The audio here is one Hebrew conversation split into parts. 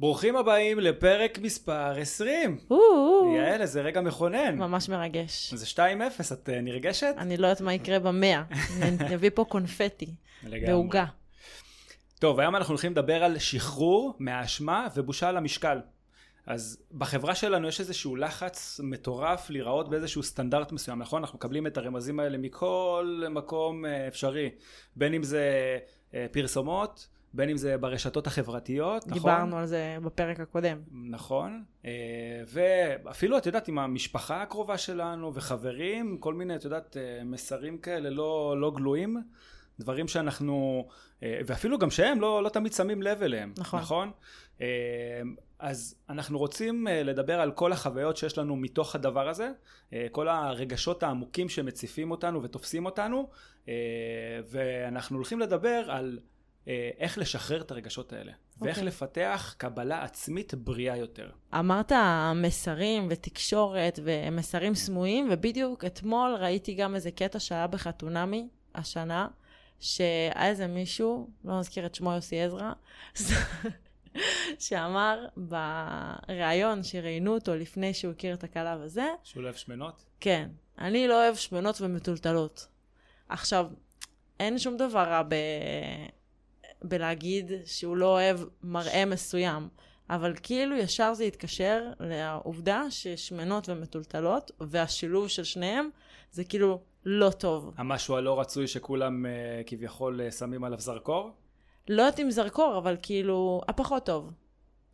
ברוכים הבאים לפרק מספר 20. או, יעל, איזה רגע מכונן. ממש מרגש. זה 2-0, את אה, נרגשת? אני לא יודעת מה יקרה במאה. אני אביא פה קונפטי לגמרי. ועוגה. טוב, היום אנחנו הולכים לדבר על שחרור מהאשמה ובושה על המשקל. אז בחברה שלנו יש איזשהו לחץ מטורף להיראות באיזשהו סטנדרט מסוים, נכון? אנחנו מקבלים את הרמזים האלה מכל מקום אה, אפשרי, בין אם זה אה, פרסומות, בין אם זה ברשתות החברתיות, נכון? דיברנו על זה בפרק הקודם. נכון, אה, ואפילו את יודעת עם המשפחה הקרובה שלנו וחברים, כל מיני את יודעת אה, מסרים כאלה לא, לא גלויים, דברים שאנחנו, אה, ואפילו גם שהם לא, לא תמיד שמים לב אליהם, נכון. נכון? אז אנחנו רוצים לדבר על כל החוויות שיש לנו מתוך הדבר הזה, כל הרגשות העמוקים שמציפים אותנו ותופסים אותנו, ואנחנו הולכים לדבר על איך לשחרר את הרגשות האלה, ואיך אוקיי. לפתח קבלה עצמית בריאה יותר. אמרת מסרים ותקשורת ומסרים סמויים, ובדיוק אתמול ראיתי גם איזה קטע שהיה בחתונמי השנה, שהיה איזה מישהו, לא נזכיר את שמו יוסי עזרא, שאמר בריאיון שראיינו אותו לפני שהוא הכיר את הכלה וזה, שהוא לא אוהב שמנות? כן, אני לא אוהב שמנות ומטולטלות. עכשיו, אין שום דבר רע ב... בלהגיד שהוא לא אוהב מראה מסוים, אבל כאילו ישר זה יתקשר לעובדה ששמנות ומטולטלות, והשילוב של שניהם זה כאילו לא טוב. המשהו הלא רצוי שכולם אה, כביכול אה, שמים עליו זרקור? לא יודעת אם זרקור, אבל כאילו, הפחות טוב.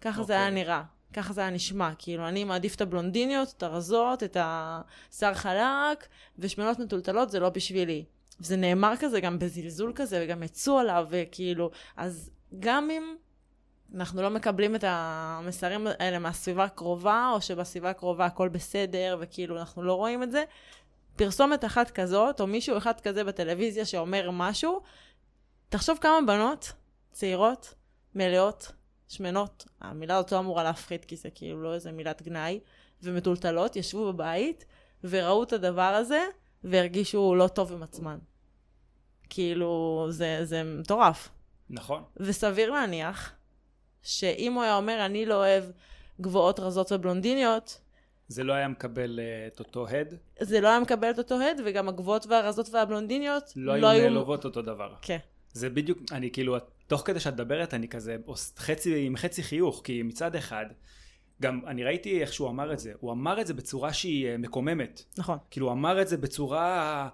ככה זה היה אוקיי. נראה. ככה זה היה נשמע. כאילו, אני מעדיף את הבלונדיניות, את הרזות, את השיער חלק, ושמנות מטולטלות זה לא בשבילי. זה נאמר כזה גם בזלזול כזה, וגם יצאו עליו, וכאילו, אז גם אם אנחנו לא מקבלים את המסרים האלה מהסביבה הקרובה, או שבסביבה הקרובה הכל בסדר, וכאילו, אנחנו לא רואים את זה, פרסומת אחת כזאת, או מישהו אחד כזה בטלוויזיה שאומר משהו, תחשוב כמה בנות צעירות, מלאות, שמנות, המילה הזאת לא אמורה להפחית כי זה כאילו לא איזה מילת גנאי, ומטולטלות, ישבו בבית וראו את הדבר הזה והרגישו לא טוב עם עצמן. כאילו, זה, זה מטורף. נכון. וסביר להניח שאם הוא היה אומר, אני לא אוהב גבוהות רזות ובלונדיניות, זה לא היה מקבל אה, את אותו הד, זה לא היה מקבל את אותו הד, וגם הגבוהות והרזות והבלונדיניות לא היו נעלובות אותו דבר. כן, זה בדיוק, אני כאילו, תוך כדי שאת מדברת, אני כזה חצי, עם חצי חיוך, כי מצד אחד, גם אני ראיתי איך שהוא אמר את זה, הוא אמר את זה בצורה שהיא אה, מקוממת. נכון. כאילו, הוא אמר את זה בצורה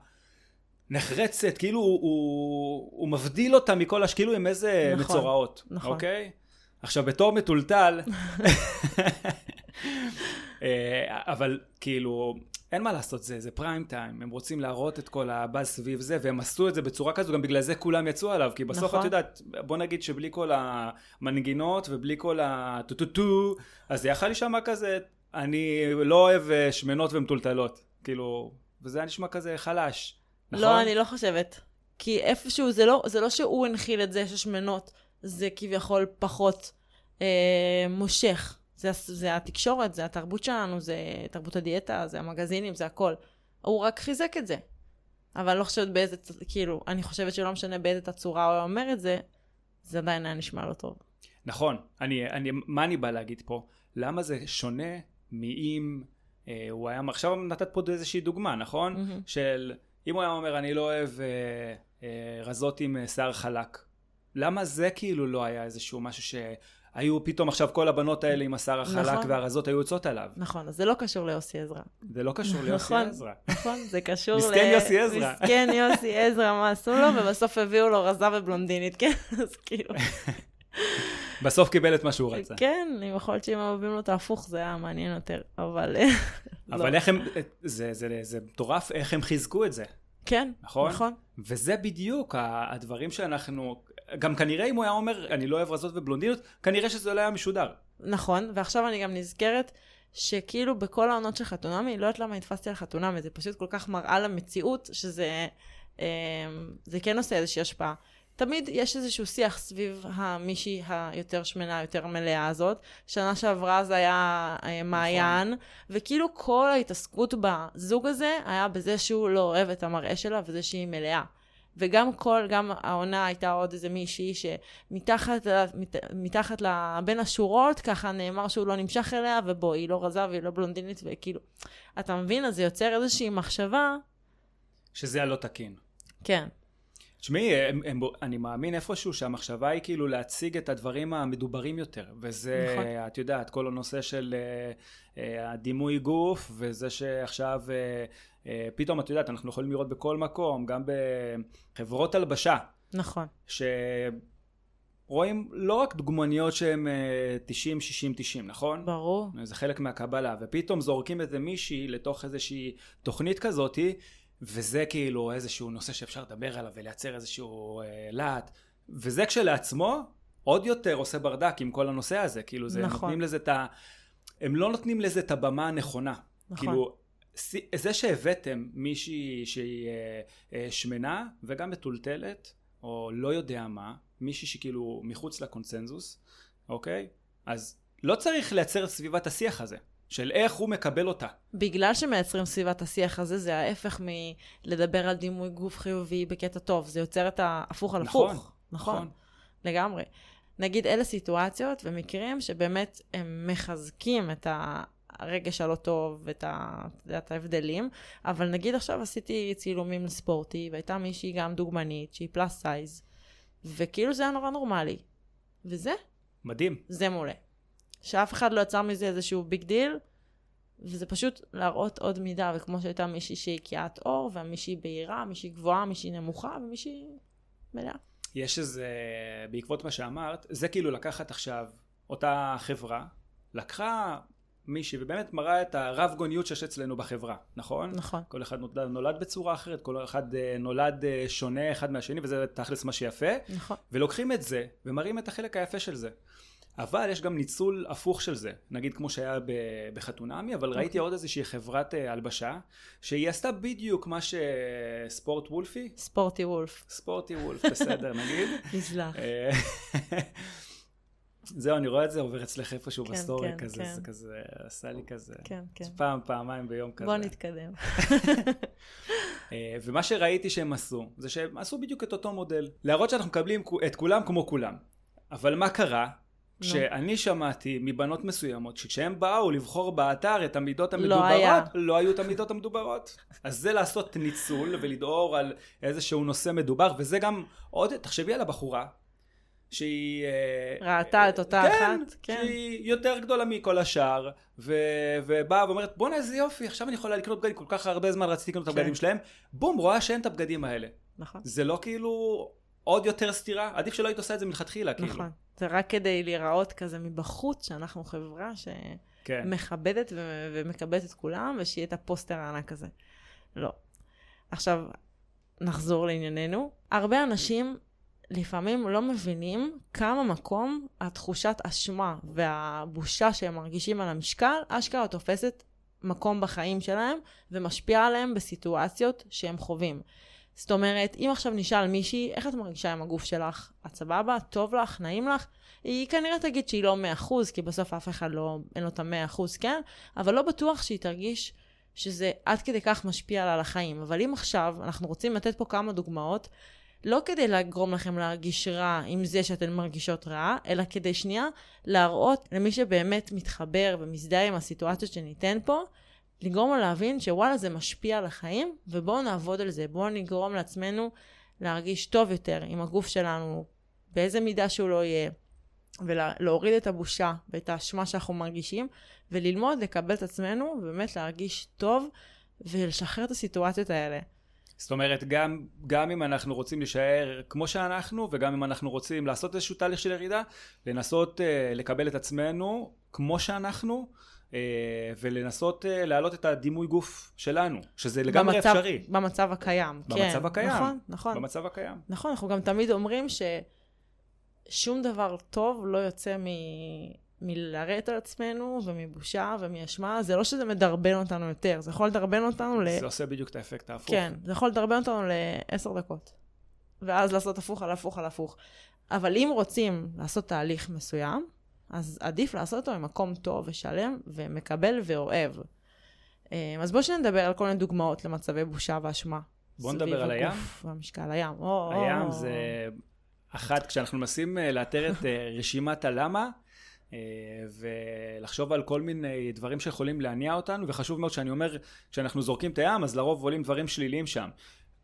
נחרצת, כאילו הוא, הוא, הוא מבדיל אותה מכל הש... כאילו עם איזה נכון, מצורעות, נכון. אוקיי? עכשיו, בתור מטולטל, אה, אבל כאילו, אין מה לעשות, זה, זה prime time, הם רוצים להראות את כל הבאז סביב זה, והם עשו את זה בצורה כזו, גם בגלל זה כולם יצאו עליו, כי בסוף נכון. את יודעת, בוא נגיד שבלי כל המנגינות ובלי כל הטו-טו-טו, אז זה יכל להישמע כזה, אני לא אוהב אה, שמנות ומטולטלות, כאילו, וזה היה נשמע כזה חלש, נכון? לא, אני לא חושבת. כי איפשהו, זה לא, זה לא שהוא הנחיל את זה ששמנות זה כביכול פחות אה, מושך. זה, זה התקשורת, זה התרבות שלנו, זה תרבות הדיאטה, זה המגזינים, זה הכל. הוא רק חיזק את זה. אבל לא חושבת באיזה, כאילו, אני חושבת שלא משנה באיזה תצורה הוא אומר את זה, זה עדיין היה נשמע לא טוב. נכון, אני, אני, מה אני בא להגיד פה? למה זה שונה מאם אה, הוא היה, עכשיו נתת פה איזושהי דוגמה, נכון? מהמם. של אם הוא היה אומר אני לא אוהב אה, אה, רזות עם אה, שיער חלק. למה זה כאילו לא היה איזשהו משהו שהיו פתאום עכשיו כל הבנות האלה עם השיער החלק נכון. והרזות היו יוצאות עליו? נכון, אז זה לא קשור ליוסי עזרא. זה לא קשור ליוסי נכון. עזרא. נכון, זה קשור מסכן יוסי עזרא. מסכן יוסי עזרא, מה עשו לו, ובסוף הביאו לו רזה ובלונדינית, כן? אז כאילו... בסוף קיבל את מה שהוא רצה. כן, אם יכול להיות שאם אוהבים לו את ההפוך, זה היה מעניין יותר, אבל... אבל לא. איך הם, זה, זה, זה, זה מטורף איך הם חיזקו את זה. כן, נכון? נכון. וזה בדיוק הדברים שאנחנו, גם כנראה אם הוא היה אומר אני לא אוהב רזות ובלונדינות, כנראה שזה לא היה משודר. נכון, ועכשיו אני גם נזכרת שכאילו בכל העונות של חתונמי, לא יודעת למה נתפסתי על חתונמי, זה פשוט כל כך מראה למציאות, שזה אה, זה כן עושה איזושהי השפעה. תמיד יש איזשהו שיח סביב המישהי היותר שמנה, היותר מלאה הזאת. שנה שעברה זה היה אה, מעיין, וכאילו כל ההתעסקות בזוג הזה היה בזה שהוא לא אוהב את המראה שלה וזה שהיא מלאה. וגם כל, גם העונה הייתה עוד איזה מישהי שמתחת מת, מתחת בין השורות, ככה נאמר שהוא לא נמשך אליה, ובוא, היא לא רזה והיא לא בלונדינית, וכאילו, אתה מבין? אז זה יוצר איזושהי מחשבה. שזה הלא תקין. כן. תשמעי, אני מאמין איפשהו שהמחשבה היא כאילו להציג את הדברים המדוברים יותר, וזה, נכון. את יודעת, כל הנושא של uh, uh, הדימוי גוף, וזה שעכשיו uh, uh, פתאום, את יודעת, אנחנו יכולים לראות בכל מקום, גם בחברות הלבשה. נכון. שרואים לא רק דוגמניות שהן 90, 60, 90, נכון? ברור. זה חלק מהקבלה, ופתאום זורקים איזה מישהי לתוך איזושהי תוכנית כזאתי, וזה כאילו איזשהו נושא שאפשר לדבר עליו ולייצר איזשהו אה, להט, וזה כשלעצמו עוד יותר עושה ברדק עם כל הנושא הזה, כאילו זה נכון. נותנים לזה את ה... הם לא נותנים לזה את הבמה הנכונה. נכון. כאילו, זה שהבאתם מישהי שהיא אה, אה, שמנה וגם מטולטלת, או לא יודע מה, מישהי שכאילו מחוץ לקונצנזוס, אוקיי? אז לא צריך לייצר את סביבת השיח הזה. של איך הוא מקבל אותה. בגלל שמייצרים סביבת השיח הזה, זה ההפך מלדבר על דימוי גוף חיובי בקטע טוב. זה יוצר את ההפוך על נכון, הפוך. נכון, נכון. לגמרי. נגיד אלה סיטואציות ומקרים שבאמת הם מחזקים את הרגש הלא טוב ואת ה, את ההבדלים, אבל נגיד עכשיו עשיתי צילומים לספורטי, והייתה מישהי גם דוגמנית, שהיא plus size, וכאילו זה היה נורא נורמלי. וזה? מדהים. זה מעולה. שאף אחד לא יצר מזה איזשהו big deal, וזה פשוט להראות עוד מידה, וכמו שהייתה מישהי שהיא כהת עור, ומישהי בהירה, מישהי גבוהה, מישהי נמוכה, ומישהי מלאה. יש איזה, בעקבות מה שאמרת, זה כאילו לקחת עכשיו אותה חברה, לקחה מישהי ובאמת מראה את הרב גוניות שיש אצלנו בחברה, נכון? נכון. כל אחד נולד, נולד בצורה אחרת, כל אחד אה, נולד אה, שונה אחד מהשני, וזה תכלס מה שיפה. נכון. ולוקחים את זה ומראים את החלק היפה של זה. אבל יש גם ניצול הפוך של זה, נגיד כמו שהיה בחתונמי, אבל okay. ראיתי אוקיי. עוד איזושהי חברת אה, הלבשה, שהיא עשתה בדיוק מה שספורט וולפי. ספורטי וולף. ספורטי וולף, בסדר, נגיד. נסלח. זהו, אני רואה את זה עובר אצלך איפשהו כן, ב story, כן, כזה, כן. זה כזה, עשה לי כזה, כן, כן. פעם, פעמיים ביום כזה. בוא נתקדם. אה, ומה שראיתי שהם עשו, זה שהם עשו בדיוק את אותו מודל. להראות שאנחנו מקבלים את כולם כמו כולם. אבל מה קרה? כשאני שמעתי מבנות מסוימות שכשהם באו לבחור באתר את המידות המדוברות, לא, היה. לא היו את המידות המדוברות. אז זה לעשות ניצול ולדהור על איזשהו נושא מדובר, וזה גם עוד, תחשבי על הבחורה, שהיא... אה, ראתה את אותה כן, אחת, כן. שהיא יותר גדולה מכל השאר, ו... ובאה ואומרת, בואנה איזה יופי, עכשיו אני יכולה לקנות בגדים, כל כך הרבה זמן רציתי לקנות כן. את הבגדים שלהם, בום, רואה שאין את הבגדים האלה. נכון. זה לא כאילו עוד יותר סתירה? עדיף שלא היית עושה את זה מלכתחילה, כאילו. נכון. זה רק כדי להיראות כזה מבחוץ, שאנחנו חברה שמכבדת כן. ו- ומקבלת את כולם, ושיהיה את הפוסטר הענק הזה. לא. עכשיו, נחזור לענייננו. הרבה אנשים לפעמים לא מבינים כמה מקום התחושת אשמה והבושה שהם מרגישים על המשקל, אשכרה תופסת מקום בחיים שלהם ומשפיעה עליהם בסיטואציות שהם חווים. זאת אומרת, אם עכשיו נשאל מישהי, איך את מרגישה עם הגוף שלך? את סבבה? טוב לך? נעים לך? היא כנראה תגיד שהיא לא 100%, כי בסוף אף אחד לא, אין לו את ה-100%, כן? אבל לא בטוח שהיא תרגיש שזה עד כדי כך משפיע לה על החיים. אבל אם עכשיו, אנחנו רוצים לתת פה כמה דוגמאות, לא כדי לגרום לכם להרגיש רע עם זה שאתן מרגישות רע, אלא כדי שנייה להראות למי שבאמת מתחבר ומזדהה עם הסיטואציות שניתן פה, לגרום לו להבין שוואלה זה משפיע על החיים, ובואו נעבוד על זה, בואו נגרום לעצמנו להרגיש טוב יותר עם הגוף שלנו, באיזה מידה שהוא לא יהיה, ולהוריד את הבושה ואת האשמה שאנחנו מרגישים, וללמוד לקבל את עצמנו, ובאמת להרגיש טוב, ולשחרר את הסיטואציות האלה. זאת אומרת, גם, גם אם אנחנו רוצים להישאר כמו שאנחנו, וגם אם אנחנו רוצים לעשות איזשהו תהליך של ירידה, לנסות uh, לקבל את עצמנו כמו שאנחנו, אה, ולנסות אה, להעלות את הדימוי גוף שלנו, שזה לגמרי במצב, אפשרי. במצב הקיים, במצב כן. הקיים. נכון, נכון. במצב הקיים. נכון, אנחנו גם תמיד אומרים ששום דבר טוב לא יוצא מ... מלרדת על עצמנו ומבושה ומאשמה, זה לא שזה מדרבן אותנו יותר, זה יכול לדרבן אותנו ל... זה עושה בדיוק את האפקט ההפוך. כן, זה יכול לדרבן אותנו לעשר דקות. ואז לעשות הפוך על הפוך על הפוך. אבל אם רוצים לעשות תהליך מסוים, אז עדיף לעשות אותו ממקום טוב ושלם ומקבל ואוהב. אה, אז בואו שנדבר על כל מיני דוגמאות למצבי בושה ואשמה. בוא נדבר על הים. והמשקל, הים. או, הים או. זה אחת, כשאנחנו מנסים אה, לאתר את אה, רשימת הלמה, ולחשוב על כל מיני דברים שיכולים להניע אותנו, וחשוב מאוד שאני אומר, כשאנחנו זורקים את הים, אז לרוב עולים דברים שליליים שם.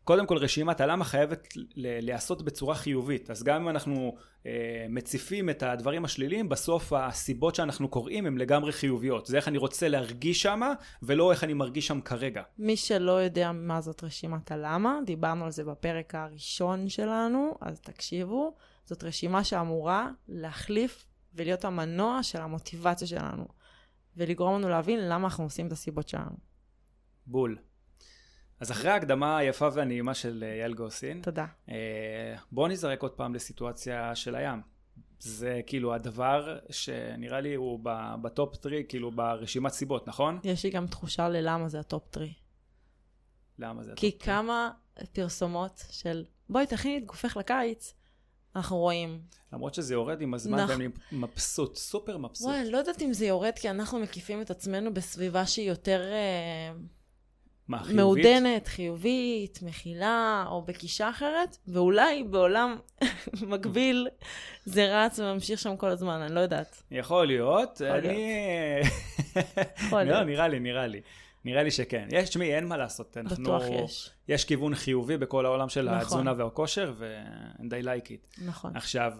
קודם כל רשימת הלמה חייבת להיעשות בצורה חיובית, אז גם אם אנחנו אה, מציפים את הדברים השליליים, בסוף הסיבות שאנחנו קוראים הן לגמרי חיוביות. זה איך אני רוצה להרגיש שמה, ולא איך אני מרגיש שם כרגע. מי שלא יודע מה זאת רשימת הלמה, דיברנו על זה בפרק הראשון שלנו, אז תקשיבו. זאת רשימה שאמורה להחליף ולהיות המנוע של המוטיבציה שלנו, ולגרום לנו להבין למה אנחנו עושים את הסיבות שלנו. בול. אז אחרי ההקדמה היפה והנעימה של אה, יעל גוסין, תודה. אה, בואו נזרק עוד פעם לסיטואציה של הים. זה כאילו הדבר שנראה לי הוא ב top 3, כאילו ברשימת סיבות, נכון? יש לי גם תחושה ללמה זה ה top 3. למה זה כי הטופ 3? כמה פרסומות של בואי תכיני את גופך לקיץ, אנחנו רואים. למרות שזה יורד עם הזמן נכון. ואני מבסוט, סופר מבסוט. וואי, אני לא יודעת אם זה יורד כי אנחנו מקיפים את עצמנו בסביבה שהיא יותר אה, מה, חיובית? מעודנת, חיובית, מכילה, או בגישה אחרת, ואולי בעולם מקביל זה רץ וממשיך שם כל הזמן, אני לא יודעת. יכול להיות. יכול אני... יכול לא, להיות. נראה לי, נראה לי. נראה לי שכן. יש, תשמעי, אין מה לעשות. אנחנו... בטוח יש. יש כיוון חיובי בכל העולם של נכון. התזונה והכושר, ו-and I like it. נכון. עכשיו,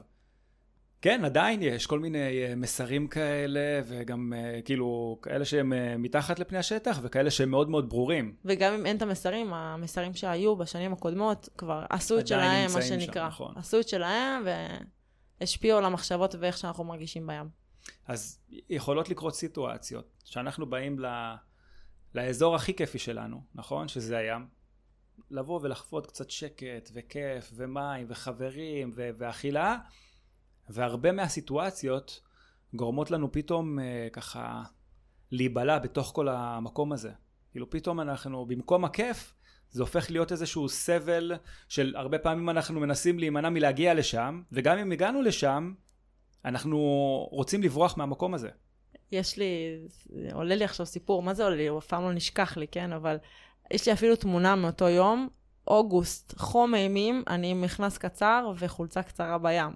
כן, עדיין יש כל מיני אה, מסרים כאלה, וגם אה, כאילו כאלה שהם אה, מתחת לפני השטח, וכאלה שהם מאוד מאוד ברורים. וגם אם אין את המסרים, המסרים שהיו בשנים הקודמות כבר עשו את שלהם, מה נמצאים שם, שנקרא. נכון. עשו את שלהם והשפיעו על המחשבות ואיך שאנחנו מרגישים בים. אז יכולות לקרות סיטואציות שאנחנו באים ל... לאזור הכי כיפי שלנו, נכון? שזה הים. לבוא ולחוות קצת שקט וכיף ומים וחברים ו- ואכילה, והרבה מהסיטואציות גורמות לנו פתאום אה, ככה להיבלע בתוך כל המקום הזה. כאילו פתאום אנחנו, במקום הכיף, זה הופך להיות איזשהו סבל של הרבה פעמים אנחנו מנסים להימנע מלהגיע לשם, וגם אם הגענו לשם, אנחנו רוצים לברוח מהמקום הזה. יש לי, עולה לי עכשיו סיפור, מה זה עולה לי? הוא אף פעם לא נשכח לי, כן? אבל יש לי אפילו תמונה מאותו יום, אוגוסט, חום אימים, אני עם מכנס קצר וחולצה קצרה בים.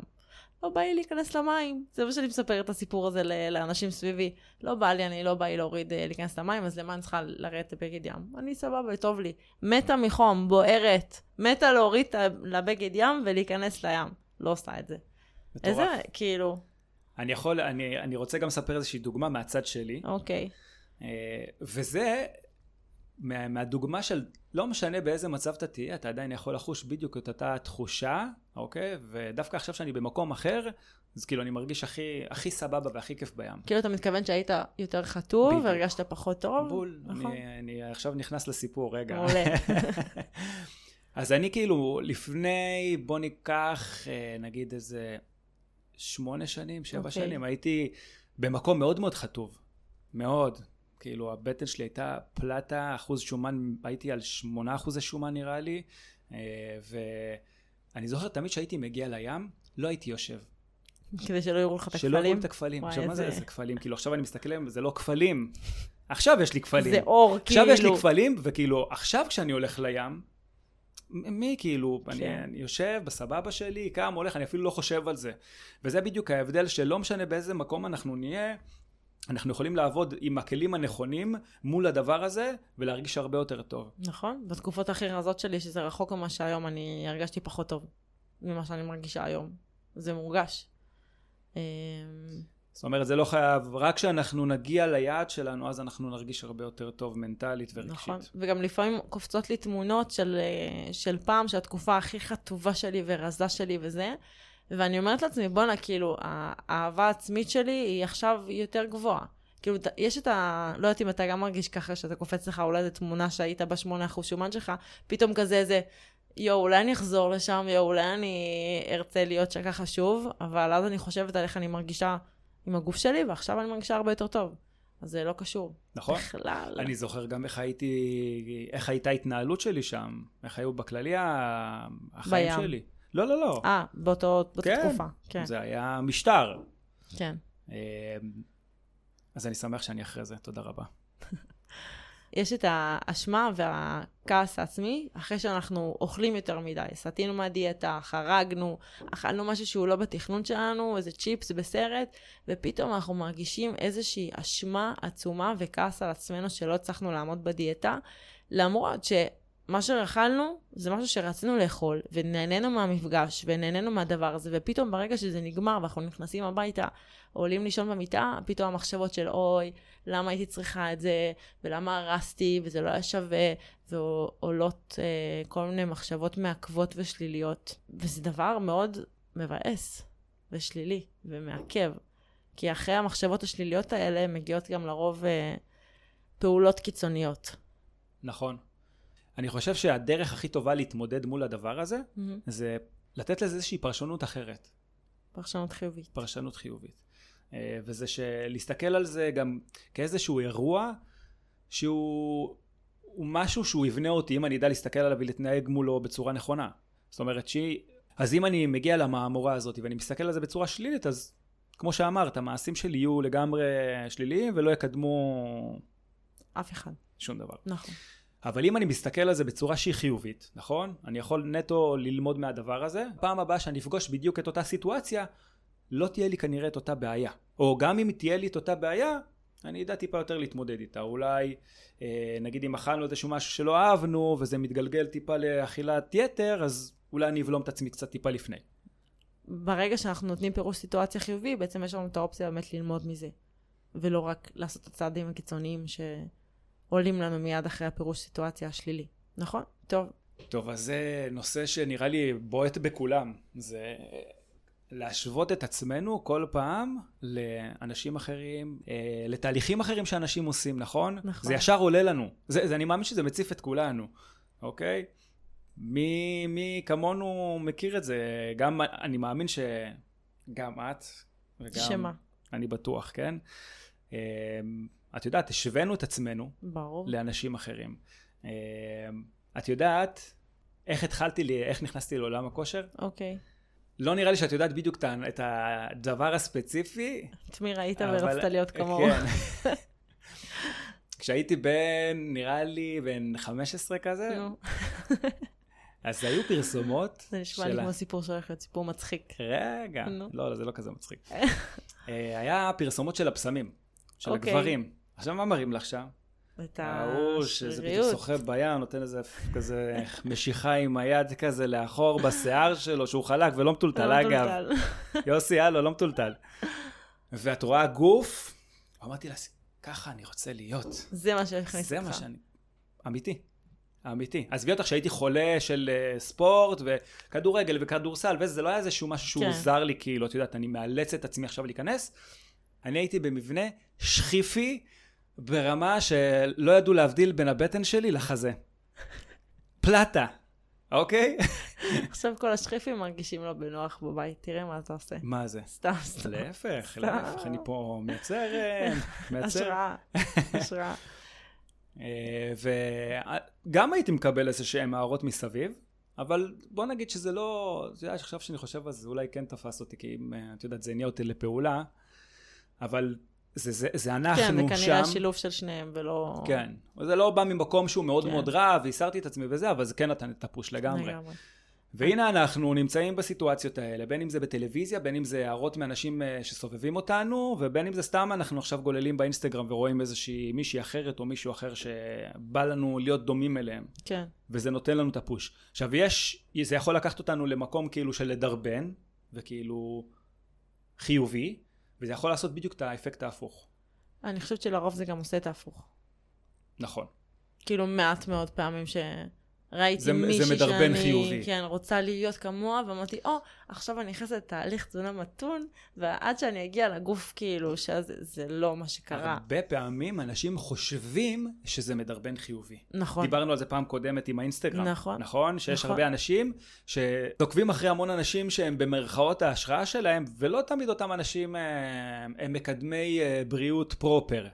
לא בא לי להיכנס למים. זה מה שאני מספרת את הסיפור הזה לאנשים סביבי. לא בא לי, אני לא בא לי להוריד, אה, להיכנס למים, אז למה אני צריכה לרדת לבגד ים? אני סבבה, טוב לי. מתה מחום, בוערת, מתה להוריד לבגד ים ולהיכנס לים. לא עושה את זה. מטורף. איזה, כאילו, אני יכול, אני, אני רוצה גם לספר איזושהי דוגמה מהצד שלי, אוקיי. אה, וזה מה, מהדוגמה של לא משנה באיזה מצב אתה תהיה, אתה עדיין יכול לחוש בדיוק את אותה תחושה, אוקיי? ודווקא עכשיו שאני במקום אחר, אז כאילו אני מרגיש הכי, הכי סבבה והכי כיף בים. כאילו אתה מתכוון שהיית יותר חטוב. והרגשת פחות טוב? בול, נכון. אני, אני עכשיו נכנס לסיפור, רגע. מעולה. אז אני כאילו לפני, בוא ניקח אה, נגיד איזה שמונה שנים, שבע אוקיי. שנים, הייתי במקום מאוד מאוד חטוב, מאוד. כאילו הבטן שלי הייתה פלטה, אחוז שומן, הייתי על שמונה אחוזי שומן נראה לי, אה, ואני זוכר תמיד שהייתי מגיע לים, לא הייתי יושב. כדי שלא יראו לך את שלא יראו הכפלים? את הכפלים. עכשיו מה זה איזה- כפלים? כאילו עכשיו אני מסתכל עליהם וזה לא כפלים. עכשיו יש לי כפלים. זה אור, כאילו. עכשיו יש לי כפלים, וכאילו, עכשיו כשאני הולך לים, מי כאילו, אני, כן. אני יושב בסבבה שלי, קם, הולך, אני אפילו לא חושב על זה. וזה בדיוק ההבדל שלא משנה באיזה מקום אנחנו נהיה, אנחנו יכולים לעבוד עם הכלים הנכונים מול הדבר הזה, ולהרגיש הרבה יותר טוב. נכון. בתקופות הכי רזות שלי, שזה רחוק ממה שהיום, אני הרגשתי פחות טוב ממה שאני מרגישה היום. זה מורגש. זאת אומרת, זה לא חייב, רק כשאנחנו נגיע ליעד שלנו, אז אנחנו נרגיש הרבה יותר טוב מנטלית ורגשית. נכון. וגם לפעמים קופצות לי תמונות של, אה, של פעם, של התקופה הכי חטובה שלי ורזה שלי וזה, ואני אומרת לעצמי, בואנה, כאילו, האהבה העצמית שלי היא עכשיו יותר גבוהה. כאילו, יש את ה... לא יודעת אם אתה גם מרגיש ככה, שאתה קופץ לך אולי איזו תמונה שהיית ב-8% שומן שלך, פתאום כזה איזה, יואו, אולי אני אחזור לשם, יואו, אולי אני ארצה להיות שם ככה שוב, אבל אז אני חושבת על איך אני מרגישה עם הגוף שלי, ועכשיו אני מרגישה הרבה יותר טוב. אז זה לא קשור. נכון? בכלל. אני זוכר גם איך הייתי, איך הייתה ההתנהלות שלי שם, איך היו בכללי החיים בים. שלי. לא, לא, לא. אה, באותה כן. תקופה. כן, זה היה משטר. כן. אה, אז אני שמח שאני אחרי זה, תודה רבה. יש את האשמה והכעס העצמי, אחרי שאנחנו אוכלים יותר מדי, סטינו מהדיאטה, חרגנו, אכלנו משהו שהוא לא בתכנון שלנו, איזה צ'יפס בסרט, ופתאום אנחנו מרגישים איזושהי אשמה עצומה וכעס על עצמנו שלא הצלחנו לעמוד בדיאטה, למרות ש... מה שאכלנו זה משהו שרצינו לאכול, ונהנינו מהמפגש, ונהנינו מהדבר הזה, ופתאום ברגע שזה נגמר ואנחנו נכנסים הביתה, עולים לישון במיטה, פתאום המחשבות של אוי, למה הייתי צריכה את זה, ולמה הרסתי, וזה לא היה שווה, ועולות אה, כל מיני מחשבות מעכבות ושליליות, וזה דבר מאוד מבאס, ושלילי, ומעכב. כי אחרי המחשבות השליליות האלה מגיעות גם לרוב אה, פעולות קיצוניות. נכון. אני חושב שהדרך הכי טובה להתמודד מול הדבר הזה, mm-hmm. זה לתת לזה איזושהי פרשנות אחרת. פרשנות חיובית. פרשנות חיובית. אה, וזה שלהסתכל על זה גם כאיזשהו אירוע שהוא משהו שהוא יבנה אותי, אם אני אדע להסתכל עליו ולהתנהג מולו בצורה נכונה. זאת אומרת שהיא... אז אם אני מגיע למהמורה הזאת ואני מסתכל על זה בצורה שלילית, אז כמו שאמרת, המעשים שלי יהיו לגמרי שליליים ולא יקדמו... אף אחד. שום דבר. נכון. אבל אם אני מסתכל על זה בצורה שהיא חיובית, נכון? אני יכול נטו ללמוד מהדבר הזה. פעם הבאה שאני אפגוש בדיוק את אותה סיטואציה, לא תהיה לי כנראה את אותה בעיה. או גם אם תהיה לי את אותה בעיה, אני אדע טיפה יותר להתמודד איתה. אולי, אה, נגיד אם אכלנו איזשהו משהו שלא אהבנו, וזה מתגלגל טיפה לאכילת יתר, אז אולי אני אבלום את עצמי קצת טיפה לפני. ברגע שאנחנו נותנים פירוש סיטואציה חיובי, בעצם יש לנו את האופציה באמת ללמוד מזה. ולא רק לעשות את הצעדים הקיצוניים ש... עולים לנו מיד אחרי הפירוש סיטואציה השלילי, נכון? טוב. טוב, אז זה נושא שנראה לי בועט בכולם. זה להשוות את עצמנו כל פעם לאנשים אחרים, אה, לתהליכים אחרים שאנשים עושים, נכון? נכון. זה ישר עולה לנו. זה, זה, אני מאמין שזה מציף את כולנו, אוקיי? מי, מי כמונו מכיר את זה? גם, אני מאמין שגם את, וגם... שמה? אני בטוח, כן? אה, את יודעת, השווינו את עצמנו ברור. לאנשים אחרים. אה, את יודעת איך התחלתי, לי, איך נכנסתי לעולם הכושר? אוקיי. לא נראה לי שאת יודעת בדיוק את הדבר הספציפי. את מי ראית ורצת להיות כמוהו. כן. כשהייתי בן, נראה לי, בן 15 כזה, נו. אז היו פרסומות. זה נשמע לי כמו סיפור שהולך להיות סיפור מצחיק. רגע. לא, לא, זה לא כזה מצחיק. אה, היה פרסומות של הבשמים, של אוקיי. הגברים. עכשיו, מה מראים לך שם? את ההוא שזה בדיוק. סוחב בים, נותן איזה כזה משיכה עם היד כזה לאחור בשיער שלו, שהוא חלק ולא מטולטל, אגב. יוסי, הלו, לא מטולטל. ואת רואה גוף, אמרתי לה, ככה אני רוצה להיות. זה מה שהכניס זה אותך. מה שאני... אמיתי. אמיתי. עזבי אותך שהייתי חולה של אה, ספורט וכדורגל וכדורסל וזה, זה לא היה איזשהו משהו שהוא כן. זר לי, כאילו, את יודעת, אני מאלץ את עצמי עכשיו להיכנס. אני הייתי במבנה שכיפי ברמה שלא ידעו להבדיל בין הבטן שלי לחזה. פלטה, אוקיי? עכשיו כל השכיפים מרגישים לא בנוח בבית, תראה מה אתה עושה. מה זה? סתם, סתם. להפך. להפך, אני פה מייצר, מייצר. השראה, השראה. אה, וגם הייתי מקבל איזה שהם הערות מסביב, אבל בוא נגיד שזה לא, אתה יודע, עכשיו שאני חושב על זה, אולי כן תפס אותי, כי אם, אה, את יודעת, זה הניע אותי לפעולה, אבל זה, זה, זה אנחנו כן, זה שם. כנראה השילוב של שניהם ולא... כן, זה לא בא ממקום שהוא מאוד כן. מאוד רע, והסרתי את עצמי וזה, אבל זה כן נתן את הפוש לגמרי. לגמרי. והנה אנחנו נמצאים בסיטואציות האלה, בין אם זה בטלוויזיה, בין אם זה הערות מאנשים אה, שסובבים אותנו, ובין אם זה סתם אנחנו עכשיו גוללים באינסטגרם ורואים איזושהי מישהי אחרת או מישהו אחר שבא לנו להיות דומים אליהם, כן, וזה נותן לנו את הפוש. עכשיו יש, זה יכול לקחת אותנו למקום כאילו של לדרבן, וכאילו חיובי, וזה יכול לעשות בדיוק את האפקט ההפוך. אני חושבת שלרוב זה גם עושה את ההפוך. נכון. כאילו מעט מאוד פעמים שראיתי זה- זה מישהי מדרבן שאני, חיובי. כן, רוצה להיות כמוה, ואמרתי, או, עכשיו אני נכנסת לתהליך תזונה מתון, ועד שאני אגיע לגוף, כאילו, שזה זה לא מה שקרה. הרבה פעמים אנשים חושבים שזה מדרבן חיובי. נכון. דיברנו על זה פעם קודמת עם האינסטגרם. נכון. נכון? שיש נכון. הרבה אנשים שעוקבים אחרי המון אנשים שהם במרכאות ההשראה שלהם, ולא תמיד אותם אנשים אה, הם מקדמי אה, בריאות פרופר.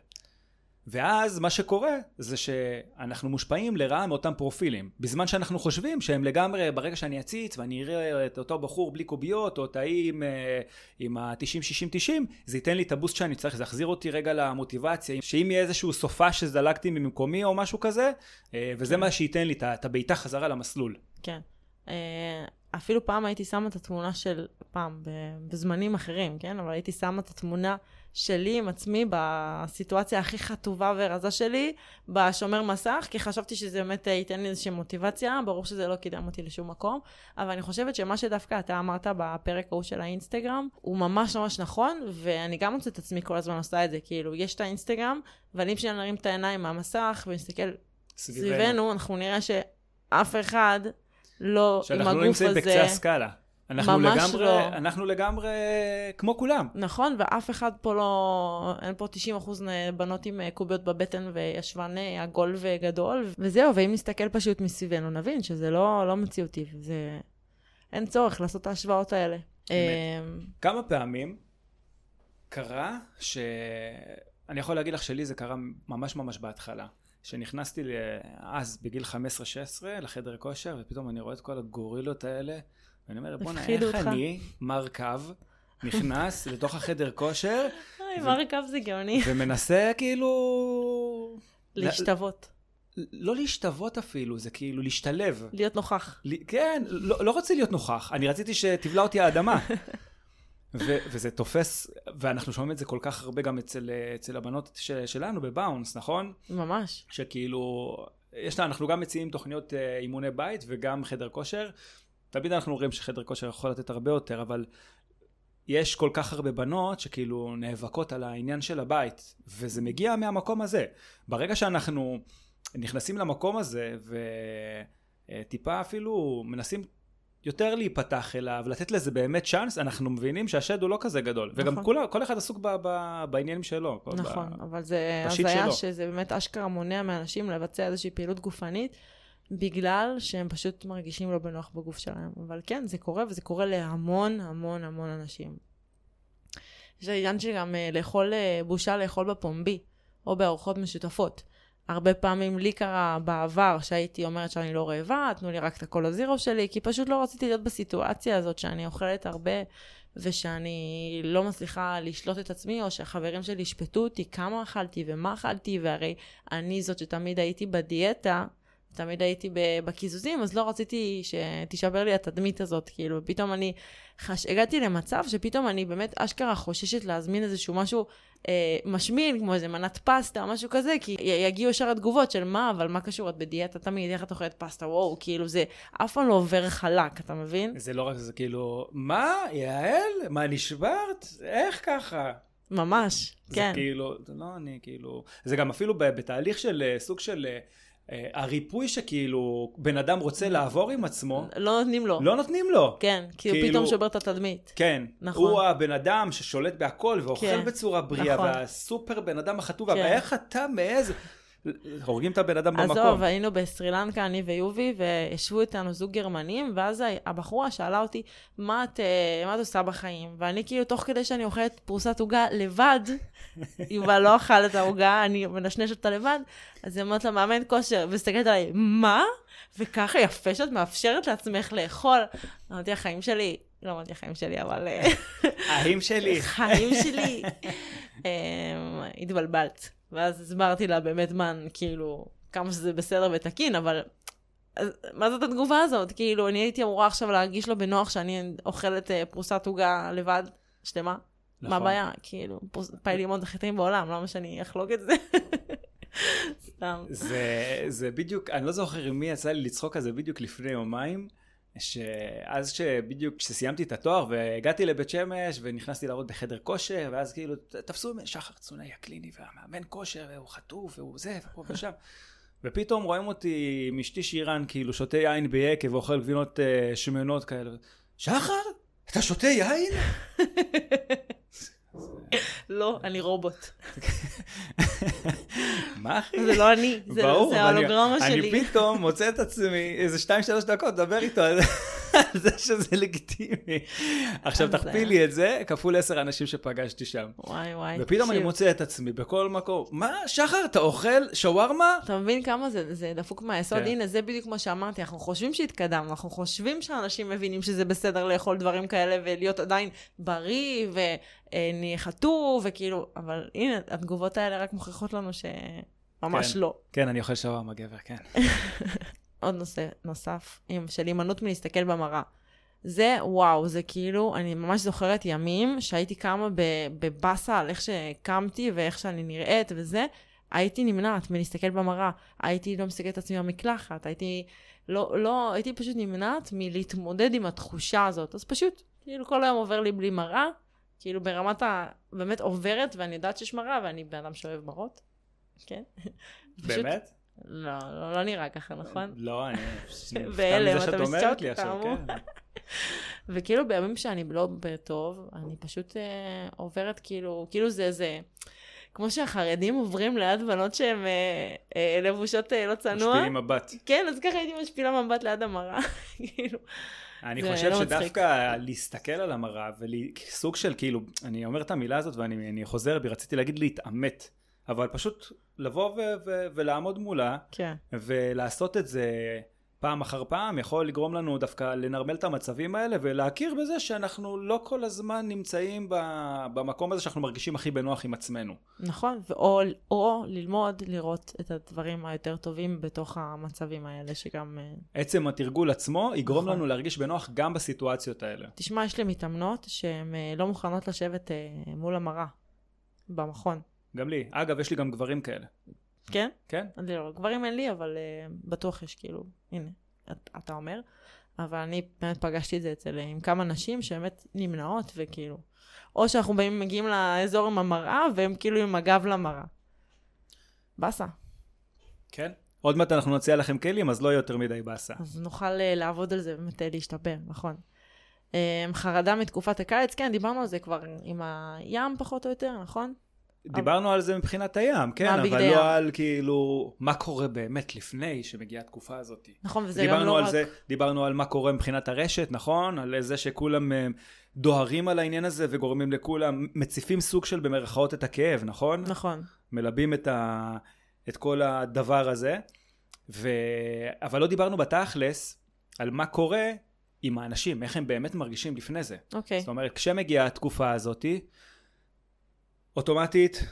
ואז מה שקורה זה שאנחנו מושפעים לרעה מאותם פרופילים. בזמן שאנחנו חושבים שהם לגמרי, ברגע שאני אציץ ואני אראה את אותו בחור בלי קוביות, או את ההיא עם, אה, עם ה-90-60-90, זה ייתן לי את הבוסט שאני צריך, זה יחזיר אותי רגע למוטיבציה. שאם יהיה איזשהו סופה שזלגתי ממקומי או משהו כזה, אה, וזה כן. מה שייתן לי את הבעיטה חזרה למסלול. כן. אה, אפילו פעם הייתי שמה את התמונה של, פעם, בזמנים אחרים, כן? אבל הייתי שמה את התמונה שלי עם עצמי בסיטואציה הכי חטובה ורזה שלי, בשומר מסך, כי חשבתי שזה באמת אה, ייתן לי איזושהי מוטיבציה, ברור שזה לא קידם אותי לשום מקום, אבל אני חושבת שמה שדווקא אתה אמרת בפרק ההוא של האינסטגרם, הוא ממש ממש נכון, ואני גם מוצאת את עצמי כל הזמן עושה את זה, כאילו, יש את האינסטגרם, ואני פשוט נרים את העיניים מהמסך ונסתכל סביבנו, אנחנו נראה שאף אחד לא עם שאנחנו לא הגוף נמצאים הזה. בקצה הסקאלה. אנחנו ממש לגמרי, לא. אנחנו לגמרי כמו כולם. נכון, ואף אחד פה לא... אין פה 90 אחוז בנות עם אה, קוביות בבטן וישבן אה, עגול וגדול, וזהו, ואם נסתכל פשוט מסביבנו, נבין שזה לא, לא מציאותי, וזה... אין צורך לעשות את ההשוואות האלה. אה, כמה פעמים קרה ש... אני יכול להגיד לך שלי זה קרה ממש ממש בהתחלה. שנכנסתי אז בגיל 15-16 לחדר כושר, ופתאום אני רואה את כל הגורילות האלה, ואני אומר, בואנה, איך אותך." אני, מר קו, נכנס לתוך החדר כושר, אוי, ו- מרקב זה גאוני. ומנסה כאילו... להשתוות, לא להשתוות אפילו, זה כאילו להשתלב. להיות נוכח. כן, לא, לא רציתי להיות נוכח, אני רציתי שתבלע אותי האדמה. ו- וזה תופס, ואנחנו שומעים את זה כל כך הרבה גם אצל, אצל הבנות ש- שלנו בבאונס, נכון? ממש. שכאילו, יש לה, אנחנו גם מציעים תוכניות אה, אימוני בית וגם חדר כושר. תמיד אנחנו אומרים שחדר כושר יכול לתת הרבה יותר, אבל יש כל כך הרבה בנות שכאילו נאבקות על העניין של הבית, וזה מגיע מהמקום הזה. ברגע שאנחנו נכנסים למקום הזה, וטיפה אפילו מנסים יותר להיפתח אליו, לתת לזה באמת צ'אנס, אנחנו מבינים שהשד הוא לא כזה גדול. וגם נכון. כולה, כל אחד עסוק ב, ב, בעניינים שלו. נכון, ב... אבל זה הזיה. שזה באמת אשכרה מונע מאנשים לבצע איזושהי פעילות גופנית, בגלל שהם פשוט מרגישים לא בנוח בגוף שלהם. אבל כן, זה קורה, וזה קורה להמון המון המון אנשים. יש עניין שגם אה, לאכול, אה, בושה לאכול בפומבי, או בארוחות משותפות. הרבה פעמים לי קרה בעבר שהייתי אומרת שאני לא רעבה, תנו לי רק את הקולה זירו שלי, כי פשוט לא רציתי להיות בסיטואציה הזאת שאני אוכלת הרבה ושאני לא מצליחה לשלוט את עצמי, או שהחברים שלי ישפטו אותי כמה אכלתי ומה אכלתי, והרי אני זאת שתמיד הייתי בדיאטה, תמיד הייתי בקיזוזים, אז לא רציתי שתישבר לי התדמית הזאת, כאילו, פתאום אני חש... הגעתי למצב שפתאום אני באמת אשכרה חוששת להזמין איזשהו משהו אה, משמין, כמו איזה מנת פסטה או משהו כזה, כי יגיעו ישר התגובות של מה, אבל מה קשור, את בדיאטה תמיד, איך את אוכלת פסטה, וואו, כאילו זה אף פעם לא עובר חלק, אתה מבין? זה לא רק זה כאילו, מה, יעל? מה, נשברת? איך ככה? ממש, זה כן. כאילו, זה לא אני, כאילו... זה גם אפילו בתהליך של אה, סוג של... אה, הריפוי שכאילו בן אדם רוצה לעבור עם עצמו, לא נותנים לו. לא נותנים לו. כן, כי הוא כאילו- פתאום שובר את התדמית. כן, נכון. הוא הבן אדם ששולט בהכל ואוכל כן, בצורה בריאה, נכון. והסופר בן אדם החטוב, כן. ואיך אתה מעז? הורגים את הבן אדם עזוב, במקום. היינו בסרילנקה, אני ויובי, וישבו איתנו זוג גרמנים, ואז הבחורה שאלה אותי, מה את, אה, מה את עושה בחיים? ואני כאילו, תוך כדי שאני אוכלת פרוסת עוגה לבד, יובל לא אכל את העוגה, אני מנשנשת אותה לבד, אז היא אומרת לה, מאמן כושר, ומסתכלת עליי, מה? וככה יפה שאת מאפשרת לעצמך לאכול. אמרתי, החיים שלי, לא אמרתי החיים שלי, אבל... אה, האם שלי. חיים שלי. אמ, התבלבלת. ואז הסברתי לה באמת מה, כאילו, כמה שזה בסדר ותקין, אבל... אז מה זאת התגובה הזאת? כאילו, אני הייתי אמורה עכשיו להרגיש לו בנוח שאני אוכלת אה, פרוסת עוגה לבד, שלמה. מה נכון. הבעיה? כאילו, פרוס- לימון הכי טעים בעולם, למה שאני אחלוק את זה? סתם. זה, זה בדיוק, אני לא זוכר עם מי יצא לי לצחוק על זה בדיוק לפני יומיים, שאז שבדיוק כשסיימתי את התואר והגעתי לבית שמש ונכנסתי לעבוד בחדר כושר, ואז כאילו תפסו שחר צונאי הקליני והמאמן כושר, והוא חטוף והוא זה ופה ושם. ופתאום רואים אותי עם אשתי שירן כאילו שותה יין ביקב ואוכל גבינות אה, שמנות כאלה. שחר? אתה שותה יין? לא, אני רובוט. מה אחי? זה לא אני, זה ברור, זה ואני- ההולוגרמה שלי. אני פתאום מוצא את עצמי איזה שתיים שלוש דקות, מדבר איתו על זה. שזה לגיטימי. עכשיו אז, תכפילי את זה כפול עשר אנשים שפגשתי שם. וואי וואי. ופתאום אני מוצא את עצמי בכל מקום. מה, שחר, אתה אוכל שווארמה? אתה מבין כמה זה, זה דפוק מהיסוד? כן. הנה, זה בדיוק מה שאמרתי, אנחנו חושבים שהתקדמנו, אנחנו חושבים שאנשים מבינים שזה בסדר לאכול דברים כאלה ולהיות עדיין בריא ונהיה חטוב, וכאילו, אבל הנה, התגובות האלה רק מוכיחות לנו שממש כן. לא. כן, אני אוכל שווארמה, גבר, כן. עוד נושא נוסף, עם, של הימנעות מלהסתכל במראה. זה, וואו, זה כאילו, אני ממש זוכרת ימים שהייתי קמה ב- בבאסה על איך שקמתי ואיך שאני נראית וזה, הייתי נמנעת מלהסתכל במראה. הייתי לא מסתכלת את עצמי במקלחת, הייתי לא, לא, הייתי פשוט נמנעת מלהתמודד עם התחושה הזאת. אז פשוט, כאילו כל היום עובר לי בלי מראה, כאילו ברמת ה... באמת עוברת, ואני יודעת שיש מראה, ואני בן אדם שאוהב מראות. כן? באמת? לא, לא, לא נראה ככה, נכון? לא, אני... בהלם, אתה בשוק, לי עכשיו. כן. וכאילו בימים שאני לא בטוב, אני פשוט אה, עוברת כאילו, כאילו זה איזה, כמו שהחרדים עוברים ליד בנות שהן אה, אה, לבושות אה, לא צנוע. משפיעים מבט. כן, אז ככה הייתי משפילה מבט ליד המראה, כאילו. אני חושב לא. שדווקא להסתכל על המראה וסוג של כאילו, אני אומר את המילה הזאת ואני אני חוזר בי, רציתי להגיד להתעמת, אבל פשוט לבוא ולעמוד מולה כן, ולעשות את זה פעם אחר פעם יכול לגרום לנו דווקא לנרמל את המצבים האלה ולהכיר בזה שאנחנו לא כל הזמן נמצאים במקום הזה שאנחנו מרגישים הכי בנוח עם עצמנו. נכון, ואו, או ללמוד לראות את הדברים היותר טובים בתוך המצבים האלה, שגם... אה, עצם התרגול עצמו יגרום נכון. לנו להרגיש בנוח גם בסיטואציות האלה. תשמע, יש לי מתאמנות שהן אה, לא מוכנות לשבת אה, מול המראה, במכון. גם לי. אגב, יש לי גם גברים כאלה. כן? כן? אני לא, גברים אין לי, אבל uh, בטוח יש כאילו, הנה, את, אתה אומר. אבל אני באמת פגשתי את זה אצל, עם כמה נשים שבאמת נמנעות, וכאילו, או שאנחנו באים, מגיעים לאזור עם המראה, והם כאילו עם הגב למראה. באסה. כן. עוד מעט אנחנו נציע לכם כלים, אז לא יהיה יותר מדי באסה. אז נוכל uh, לעבוד על זה, באמת להשתפר, נכון. Um, חרדה מתקופת הקיץ, כן, דיברנו על זה כבר עם הים פחות או יותר, נכון? דיברנו על זה מבחינת הים, כן, אבל בגדי ים? לא על כאילו מה קורה באמת לפני שמגיעה התקופה הזאת. נכון, וזה גם לא על רק... זה, דיברנו על מה קורה מבחינת הרשת, נכון? על זה שכולם אה, דוהרים על העניין הזה וגורמים לכולם, מציפים סוג של במרכאות את הכאב, נכון? נכון, מלבים את, ה, את כל הדבר הזה. ו... אבל לא דיברנו בתכלס על מה קורה עם האנשים, איך הם באמת מרגישים לפני זה. אוקיי. זאת אומרת, כשמגיעה התקופה הזאתי, אוטומטית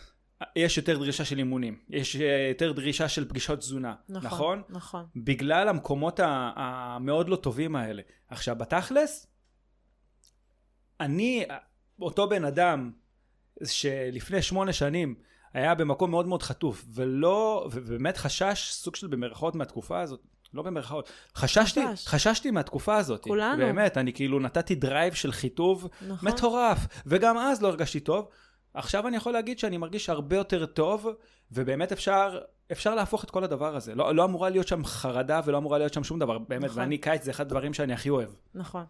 יש יותר דרישה של אימונים, יש יותר דרישה של פגישות תזונה, נכון? נכון, נכון. בגלל המקומות המאוד לא טובים האלה. עכשיו, בתכלס, אני, אותו בן אדם שלפני שמונה שנים היה במקום מאוד מאוד חטוב, ולא, ובאמת חשש סוג של במרכאות מהתקופה הזאת, לא במרכאות, חששתי, חשש. חששתי מהתקופה הזאת. כולנו. באמת, אני כאילו נתתי drive של חיטוב נכון. מטורף, וגם אז לא הרגשתי טוב. עכשיו אני יכול להגיד שאני מרגיש הרבה יותר טוב, ובאמת אפשר, אפשר להפוך את כל הדבר הזה. לא, לא אמורה להיות שם חרדה ולא אמורה להיות שם שום דבר, באמת, נכון. ואני קיץ זה אחד הדברים שאני הכי אוהב. נכון.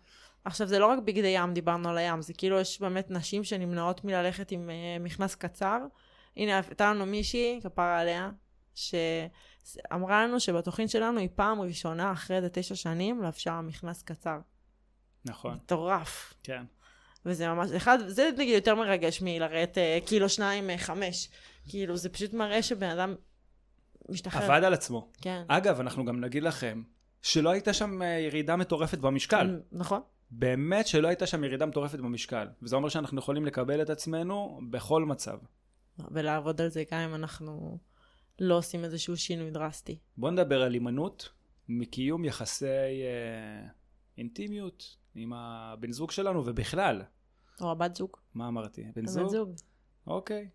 עכשיו, זה לא רק בגדי ים, דיברנו על הים, זה כאילו יש באמת נשים שנמנעות מללכת עם uh, מכנס קצר. הנה, הייתה לנו מישהי, כפרה עליה, שאמרה לנו שבתוכנית שלנו היא פעם ראשונה אחרי איזה תשע שנים לבשה מכנס קצר. נכון, מטורף. כן. וזה ממש, אחד, זה נגיד יותר מרגש מלרדת uh, קילו שניים, uh, חמש. כאילו, זה פשוט מראה שבן אדם משתחרר. עבד על עצמו. כן. אגב, אנחנו גם נגיד לכם, שלא הייתה שם אה, ירידה מטורפת במשקל. נכון. באמת שלא הייתה שם ירידה מטורפת במשקל. וזה אומר שאנחנו יכולים לקבל את עצמנו בכל מצב. ולעבוד על זה גם אם אנחנו לא עושים איזשהו שינוי דרסטי. בוא נדבר על הימנעות מקיום יחסי אה, אינטימיות עם הבן זוג שלנו ובכלל. או הבת זוג. מה אמרתי? בן זוג? זוג. אוקיי.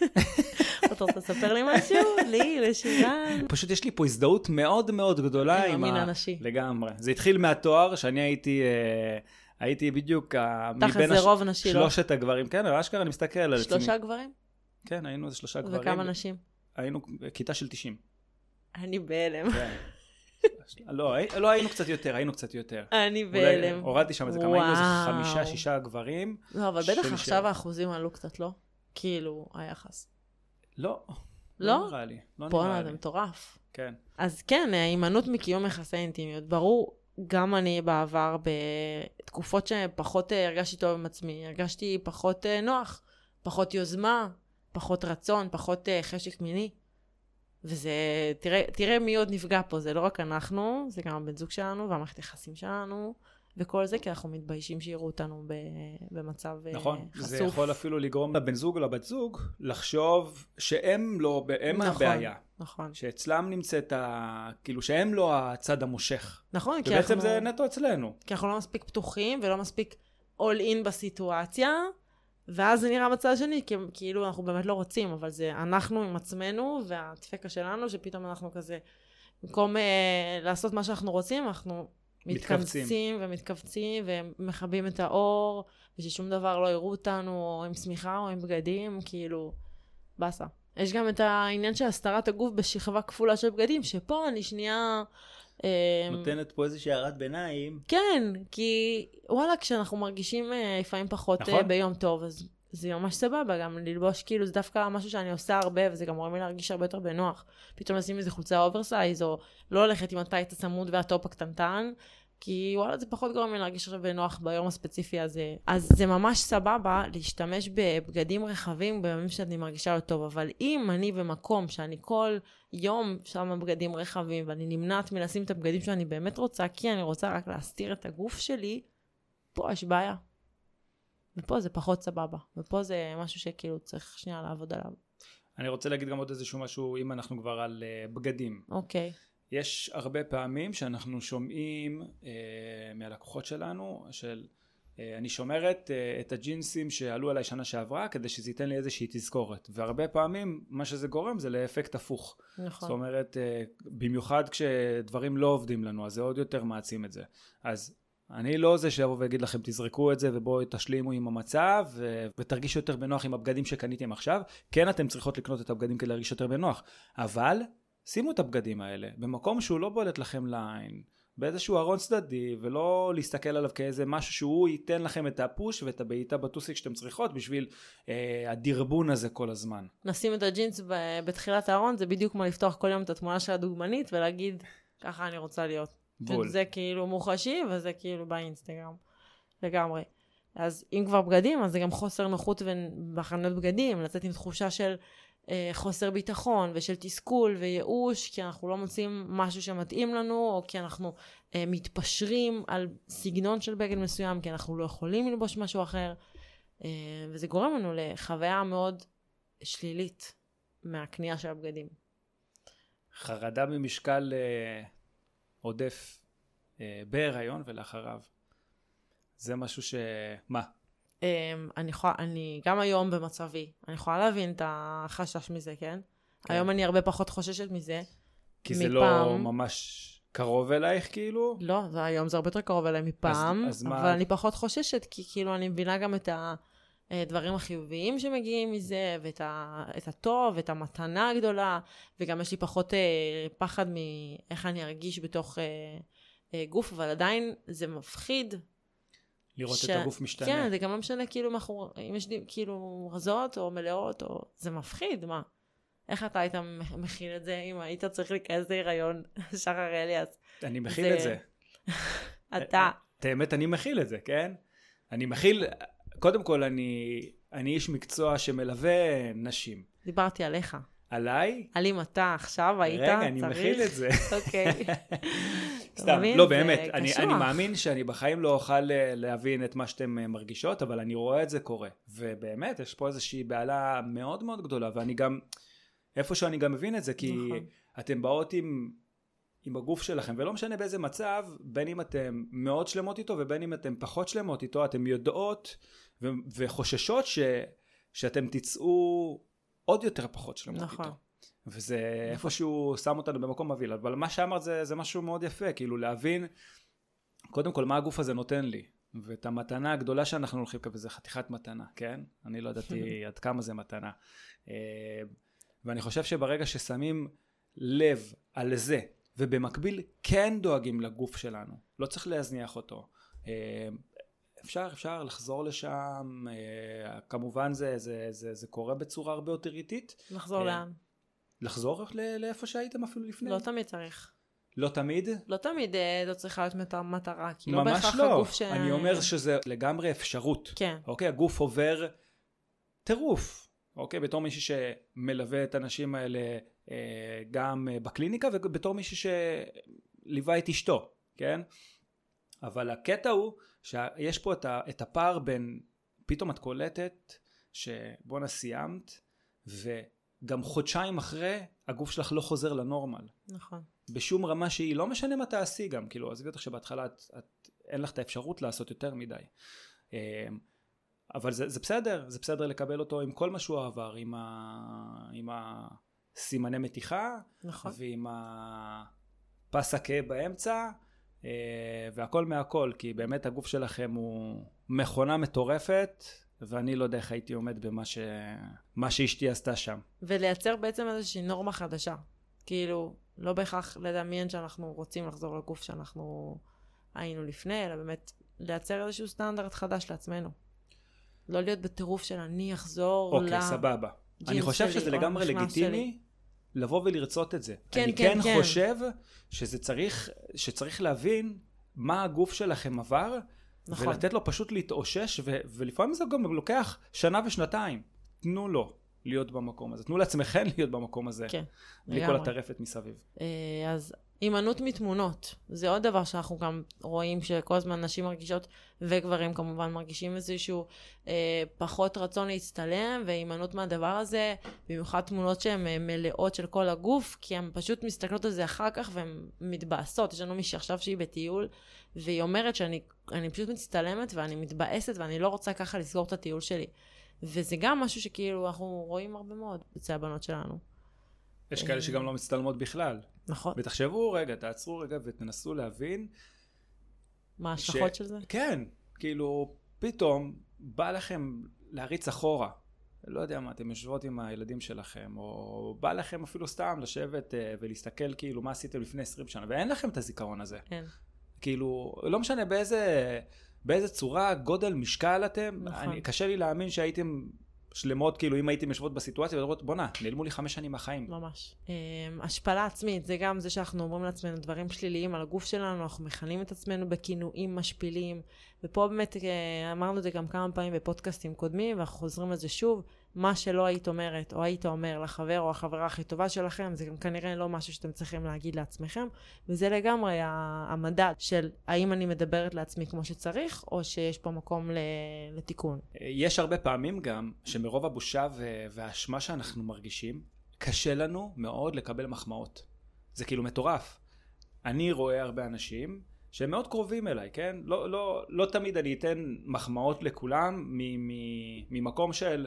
אתה רוצה לספר לי משהו? לי, לשירן. פשוט יש לי פה הזדהות מאוד מאוד גדולה עם עם המין ה... הנשי. לגמרי. זה התחיל מהתואר שאני הייתי... אה, הייתי בדיוק ה- תכל'ס מבין נשי, לא? שלושת הגברים, כן, אבל אשכרה אני מסתכל על עצמי. שלושה גברים? כן, היינו איזה שלושה גברים. וכמה נשים? היינו כיתה של 90. אני בהלם. לא, לא היינו קצת יותר, היינו קצת יותר. אני בהלם. הורדתי שם איזה כמה, היינו איזה. חמישה, שישה גברים. לא, אבל בטח. עכשיו האחוזים עלו קצת, לא? כאילו, היחס. לא. לא? נראה לי. לא בואנה, לי. זה מטורף. כן. אז כן, ההימנעות מקיום יחסי אינטימיות. ברור, גם אני בעבר, בתקופות שפחות אה, הרגשתי טוב עם עצמי, הרגשתי פחות אה, נוח, פחות יוזמה, פחות רצון, פחות אה, חשק מיני. וזה, תראה, תראה מי עוד נפגע פה, זה לא רק אנחנו, זה גם הבן זוג שלנו והמערכת היחסים שלנו, וכל זה כי אנחנו מתביישים שיראו אותנו ב, במצב נכון, אה, חשוף. זה יכול אפילו לגרום לבן זוג או לבת זוג לחשוב שהם לא, הם נכון, הבעיה. נכון. שאצלם נמצאת ה... כאילו שהם לא הצד המושך. נכון, כי ובעצם אנחנו, זה נטו אצלנו. כי אנחנו לא מספיק פתוחים ולא מספיק all in בסיטואציה, ואז זה נראה בצד השני, כי כאילו אנחנו באמת לא רוצים, אבל זה אנחנו עם עצמנו, והדפקה שלנו, שפתאום אנחנו כזה, במקום אה, לעשות מה שאנחנו רוצים, אנחנו מתכווצים. מתכנסים ומתכווצים ומכבים את האור, וששום דבר לא יראו אותנו, או עם שמיכה או עם בגדים, כאילו, באסה. יש גם את העניין של הסתרת הגוף בשכבה כפולה של בגדים, שפה אני שנייה... אה, נותנת פה איזושהי הערת ביניים. כן, כי וואלה, כשאנחנו מרגישים אה, לפעמים פחות נכון. נכון. ביום טוב, אז זה ממש סבבה, גם ללבוש כאילו זה דווקא משהו שאני עושה הרבה, וזה גם גורם לי להרגיש הרבה יותר בנוח. פתאום לשים איזה חולצה oversize, או לא ללכת עם ה tight הצמוד והטופ הקטנטן, כי וואלה, זה פחות גורם לי להרגיש עכשיו בנוח ביום הספציפי הזה. אז זה ממש סבבה להשתמש בבגדים רחבים בימים שאני מרגישה לא טוב, אבל אם אני במקום שאני כל יום שמה בגדים רחבים, ואני נמנעת מלשים את הבגדים שאני באמת רוצה, כי אני רוצה רק להסתיר את הגוף שלי, פה יש בעיה. ופה זה פחות סבבה. ופה זה משהו שכאילו צריך שנייה לעבוד עליו. אני רוצה להגיד גם עוד איזשהו משהו, אם אנחנו כבר על אה, בגדים. אוקיי. יש הרבה פעמים שאנחנו שומעים אה, מהלקוחות שלנו של אה, אני שומרת אה, את הג'ינסים שעלו עליי שנה שעברה כדי שזה ייתן לי איזושהי תזכורת. והרבה פעמים מה שזה גורם זה לאפקט הפוך. נכון. זאת אומרת אה, במיוחד כשדברים לא עובדים לנו אז זה עוד יותר מעצים את זה. אז אני לא זה שיבוא ויגיד לכם תזרקו את זה ובואו תשלימו עם המצב ו- ותרגישו יותר בנוח עם הבגדים שקניתם עכשיו. כן אתם צריכות לקנות את הבגדים כדי להרגיש יותר בנוח אבל שימו את הבגדים האלה במקום שהוא לא בולט לכם לעין באיזשהו ארון צדדי ולא להסתכל עליו כאיזה משהו שהוא ייתן לכם את הפוש ואת הבעיטה בטוסיק שאתם צריכות בשביל אה, הדרבון הזה כל הזמן. נשים את הג'ינס ב- בתחילת הארון, זה בדיוק כמו לפתוח כל יום את התמונה של הדוגמנית ולהגיד, ככה אני רוצה להיות. בול. זה כאילו מוחשי וזה כאילו באינסטגרם. לגמרי. אז אם כבר בגדים, אז זה גם חוסר נוחות בחנויות בגדים, לצאת עם תחושה של אה, חוסר ביטחון ושל תסכול וייאוש, כי אנחנו לא מוצאים משהו שמתאים לנו, או כי אנחנו אה, מתפשרים על סגנון של בגד מסוים, כי אנחנו לא יכולים ללבוש משהו אחר. אה, וזה גורם לנו לחוויה מאוד שלילית מהקנייה של הבגדים. חרדה ממשקל עודף בהיריון ולאחריו. זה משהו ש... מה? Um, אני יכולה, אני גם היום במצבי, אני יכולה להבין את החשש מזה, כן? כן. היום אני הרבה פחות חוששת מזה. כי זה לא מפעם. ממש קרוב אלייך כאילו? לא, זה, היום זה הרבה יותר קרוב אליי מפעם, אז מה- אבל אני פחות חוששת, כי כאילו אני מבינה גם את הדברים החיוביים שמגיעים מזה, ואת ה, את הטוב, ואת המתנה הגדולה, וגם יש לי פחות אה, פחד מאיך אני ארגיש בתוך אה, אה, גוף, אבל עדיין זה מפחיד לראות ש- את הגוף משתנה. כן, זה גם לא משנה כאילו אם אנחנו, אם יש כאילו רזות או מלאות, או... זה מפחיד, מה? איך אתה היית מכיל את זה אם היית צריך להיכנס להיריון, שחר אליאס? אני מכיל זה- את זה. אתה, את האמת אני מכיל את זה, כן? אני מכיל, קודם כל אני, אני איש מקצוע שמלווה נשים. דיברתי עליך. עליי? על אם אתה עכשיו היית רגע, אני צריך... מכיל את זה. אוקיי. סתם? לא באמת, אני. אני מאמין שאני בחיים לא אוכל אה, להבין את מה שאתם אה, מרגישות, אבל אני רואה את זה קורה. ובאמת, יש פה איזושהי בעלה מאוד מאוד גדולה, ואני גם, איפשהו אני גם מבין את זה, כי נכון. אתם באות עם, עם הגוף שלכם, ולא משנה באיזה מצב, בין אם אתם מאוד שלמות איתו, ובין אם אתם פחות שלמות איתו, אתם יודעות ו- וחוששות ש, שאתם תצאו עוד יותר פחות שלמות נכון. איתו. וזה איפשהו שם אותנו במקום מבהיל, אבל מה שאמרת זה, זה משהו מאוד יפה, כאילו להבין קודם כל מה הגוף הזה נותן לי, ואת המתנה הגדולה שאנחנו הולכים לקבל זה חתיכת מתנה, כן? אני לא ידעתי עד כמה זה מתנה. אה, ואני חושב שברגע ששמים לב על זה, ובמקביל כן דואגים לגוף שלנו, לא צריך להזניח אותו. אפשר, אפשר לחזור לשם, אה, כמובן זה, זה, זה, זה קורה בצורה הרבה יותר איטית. לחזור אה, לאן? לחזור לאיפה שהייתם אפילו לפני. לא תמיד צריך. לא תמיד? לא תמיד אה, זו צריכה להיות מטרה, כי לא ממש בהכרח לא. הגוף ש... אני אומר שזה לגמרי אפשרות. כן, אוקיי? הגוף עובר טירוף. אוקיי? בתור מישהו שמלווה את האנשים האלה גם בקליניקה ובתור מישהו שליווה את אשתו, כן? אבל הקטע הוא שיש פה את, ה, את הפער בין פתאום את קולטת שבואנה סיימת וגם חודשיים אחרי הגוף שלך לא חוזר לנורמל. נכון. בשום רמה שהיא, לא משנה מה תעשי גם, כאילו, עזבי אותך שבהתחלה את, את, אין לך את האפשרות לעשות יותר מדי. אמ, אבל זה, זה בסדר, זה בסדר לקבל אותו עם כל מה שהוא עבר, עם, ה, עם הסימני מתיחה, נכון. ועם הפס הכאב באמצע, והכל מהכל, כי באמת הגוף שלכם הוא מכונה מטורפת, ואני לא יודע איך הייתי עומד במה ש... מה שאשתי עשתה שם. ולייצר בעצם איזושהי נורמה חדשה. כאילו, לא בהכרח לדמיין שאנחנו רוצים לחזור לגוף שאנחנו היינו לפני, אלא באמת לייצר איזשהו סטנדרט חדש לעצמנו. לא להיות בטירוף של אני אחזור אוקיי, ל... סבבה. אני חושב שלי, שזה לגמרי לגיטימי לבוא ולרצות את זה. כן, אני כן, כן כן. חושב שזה צריך, שצריך להבין מה הגוף שלכם עבר, נכון. ולתת לו פשוט להתאושש, ו- ולפעמים זה גם לוקח שנה ושנתיים. תנו לו להיות במקום הזה, תנו לעצמכם להיות במקום הזה, כן, בלי כל. הטרפת מסביב. אה, אז הימנעות מתמונות, זה עוד דבר שאנחנו גם רואים שכל הזמן נשים מרגישות, וגברים כמובן מרגישים איזשהו אה, פחות רצון להצטלם, והימנעות מהדבר הזה, במיוחד תמונות שהן אה, מלאות של כל הגוף, כי הן פשוט מסתכלות על זה אחר כך והן מתבאסות. יש לנו מישהי עכשיו שהיא בטיול, והיא אומרת שאני אני פשוט מצטלמת ואני מתבאסת ואני לא רוצה ככה לסגור את הטיול שלי. וזה גם משהו שכאילו אנחנו רואים הרבה מאוד אצל הבנות שלנו. יש אה. כאלה שגם לא מצטלמות בכלל. נכון. ותחשבו רגע, תעצרו רגע ותנסו להבין מה ההשלכות של זה? כן, כאילו, פתאום בא לכם להריץ אחורה. לא יודע מה, אתם יושבות עם הילדים שלכם, או בא לכם אפילו סתם לשבת אה, ולהסתכל כאילו מה עשיתם לפני 20 שנה, ואין לכם את הזיכרון הזה. כן. כאילו, לא משנה באיזה, באיזה צורה, גודל, משקל אתם, נכון. אני, קשה לי להאמין שהייתם שלמות, כאילו, אם הייתם יושבות בסיטואציה ואומרות, בואנה, נעלמו לי חמש שנים מהחיים. ממש. Um, השפלה עצמית, זה גם זה שאנחנו אומרים לעצמנו דברים שליליים על הגוף שלנו, אנחנו מכנים את עצמנו בכינויים משפילים, ופה באמת אה, אמרנו את זה גם כמה פעמים בפודקאסטים קודמים, ואנחנו חוזרים לזה שוב, מה שלא היית אומרת, או היית אומר לחבר או החברה הכי טובה שלכם, זה גם כנראה לא משהו שאתם צריכים להגיד לעצמכם, וזה לגמרי המדד של האם אני מדברת לעצמי כמו שצריך, או שיש פה מקום לתיקון. יש הרבה פעמים גם שמרוב הבושה והאשמה שאנחנו מרגישים, קשה לנו מאוד לקבל מחמאות. זה כאילו מטורף. אני רואה הרבה אנשים שהם מאוד קרובים אליי, כן? לא, לא, לא תמיד אני אתן מחמאות לכולם ממקום של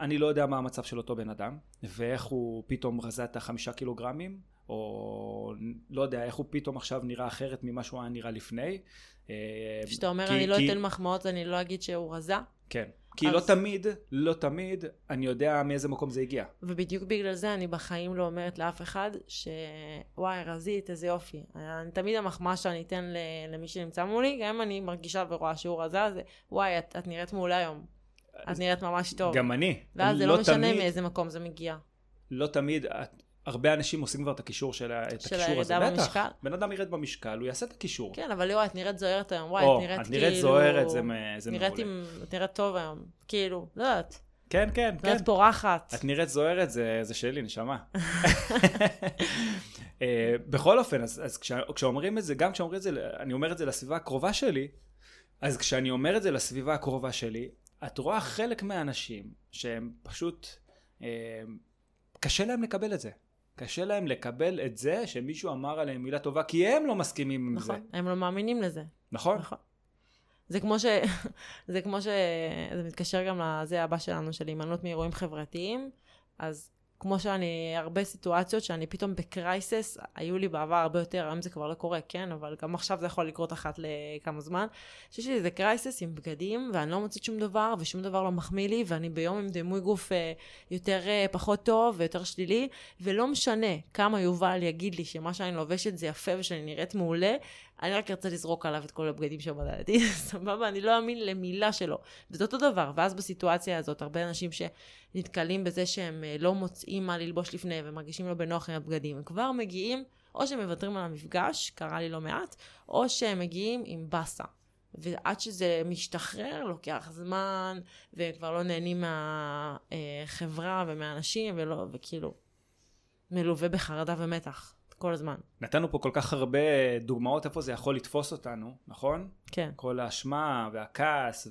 אני לא יודע מה המצב של אותו בן אדם, ואיך הוא פתאום רזה את החמישה קילוגרמים, או לא יודע, איך הוא פתאום עכשיו נראה אחרת ממה שהוא היה נראה לפני. אה, כשאתה אומר כי- אני לא כי- אתן מחמאות, אני לא אגיד שהוא רזה, כן. כי אז- לא תמיד, לא תמיד, אני יודע מאיזה מקום זה הגיע. ובדיוק בגלל זה אני בחיים לא אומרת לאף אחד שוואי, רזית, איזה יופי. אני, תמיד המחמאה שאני אתן למי שנמצא מולי, גם אם אני מרגישה ורואה שהוא רזה, זה וואי, את, את נראית מעולה היום. את נראית ממש טוב. גם אני. ואז זה לא משנה תמיד, מאיזה מקום זה מגיע. לא תמיד, את- הרבה אנשים עושים כבר את הקישור של, את של הקישור הזה. הירידה בטח. במשקל? בן אדם ירד במשקל, הוא יעשה את הקישור. כן, אבל וואי, את נראית זוהרת היום, וואי, או, את נראית את כאילו... נראית זוהרת, זה, זה נראית מעולה. עם... את נראית טוב היום. כאילו, לא יודעת. כן, כן, כן. נראית פורחת. את נראית זוהרת, זה, זה שלי, נשמה. אה, בכל אופן, אז, אז כש, כשאומרים את זה, גם כשאומרים את זה, אני אומר את זה לסביבה הקרובה שלי, אז כשאני אומר את זה לסביבה הקרובה שלי, את רואה חלק מהאנשים שהם פשוט, אה, קשה להם לקבל את זה. קשה להם לקבל את זה שמישהו אמר עליהם מילה טובה, כי הם לא מסכימים עם זה. נכון, הם לא מאמינים לזה. נכון? נכון. זה כמו ש... זה כמו ש... זה מתקשר גם לזה הבא שלנו, של הימנעות מאירועים חברתיים. אז כמו שאני, הרבה סיטואציות שאני פתאום ב crisis, היו לי בעבר הרבה יותר, היום זה כבר לא קורה, כן? אבל גם עכשיו זה יכול לקרות אחת לכמה זמן. שיש לי איזה crisis עם בגדים, ואני לא מוצאת שום דבר, ושום דבר לא מחמיא לי, ואני ביום עם דימוי גוף אה, יותר אה, פחות טוב ויותר שלילי, ולא משנה כמה יובל יגיד לי שמה שאני לובשת זה יפה ושאני נראית מעולה, אני רק ארצה לזרוק עליו את כל הבגדים שבדלתי, סבבה? אני לא אאמין למילה שלו. וזה אותו דבר, ואז בסיטואציה הזאת, הרבה אנשים שנתקלים בזה שהם אה, לא מוצאים מה ללבוש לפני ומרגישים לא בנוח עם הבגדים, הם כבר מגיעים או שהם מוותרים על המפגש, קרה לי לא מעט, או שהם מגיעים עם באסה. ועד שזה משתחרר לוקח זמן, וכבר לא נהנים מהחברה ומהאנשים, ולא, וכאילו, מלווה בחרדה ומתח כל הזמן. נתנו פה כל כך הרבה דוגמאות איפה זה יכול לתפוס אותנו, נכון? כן. כל האשמה והכעס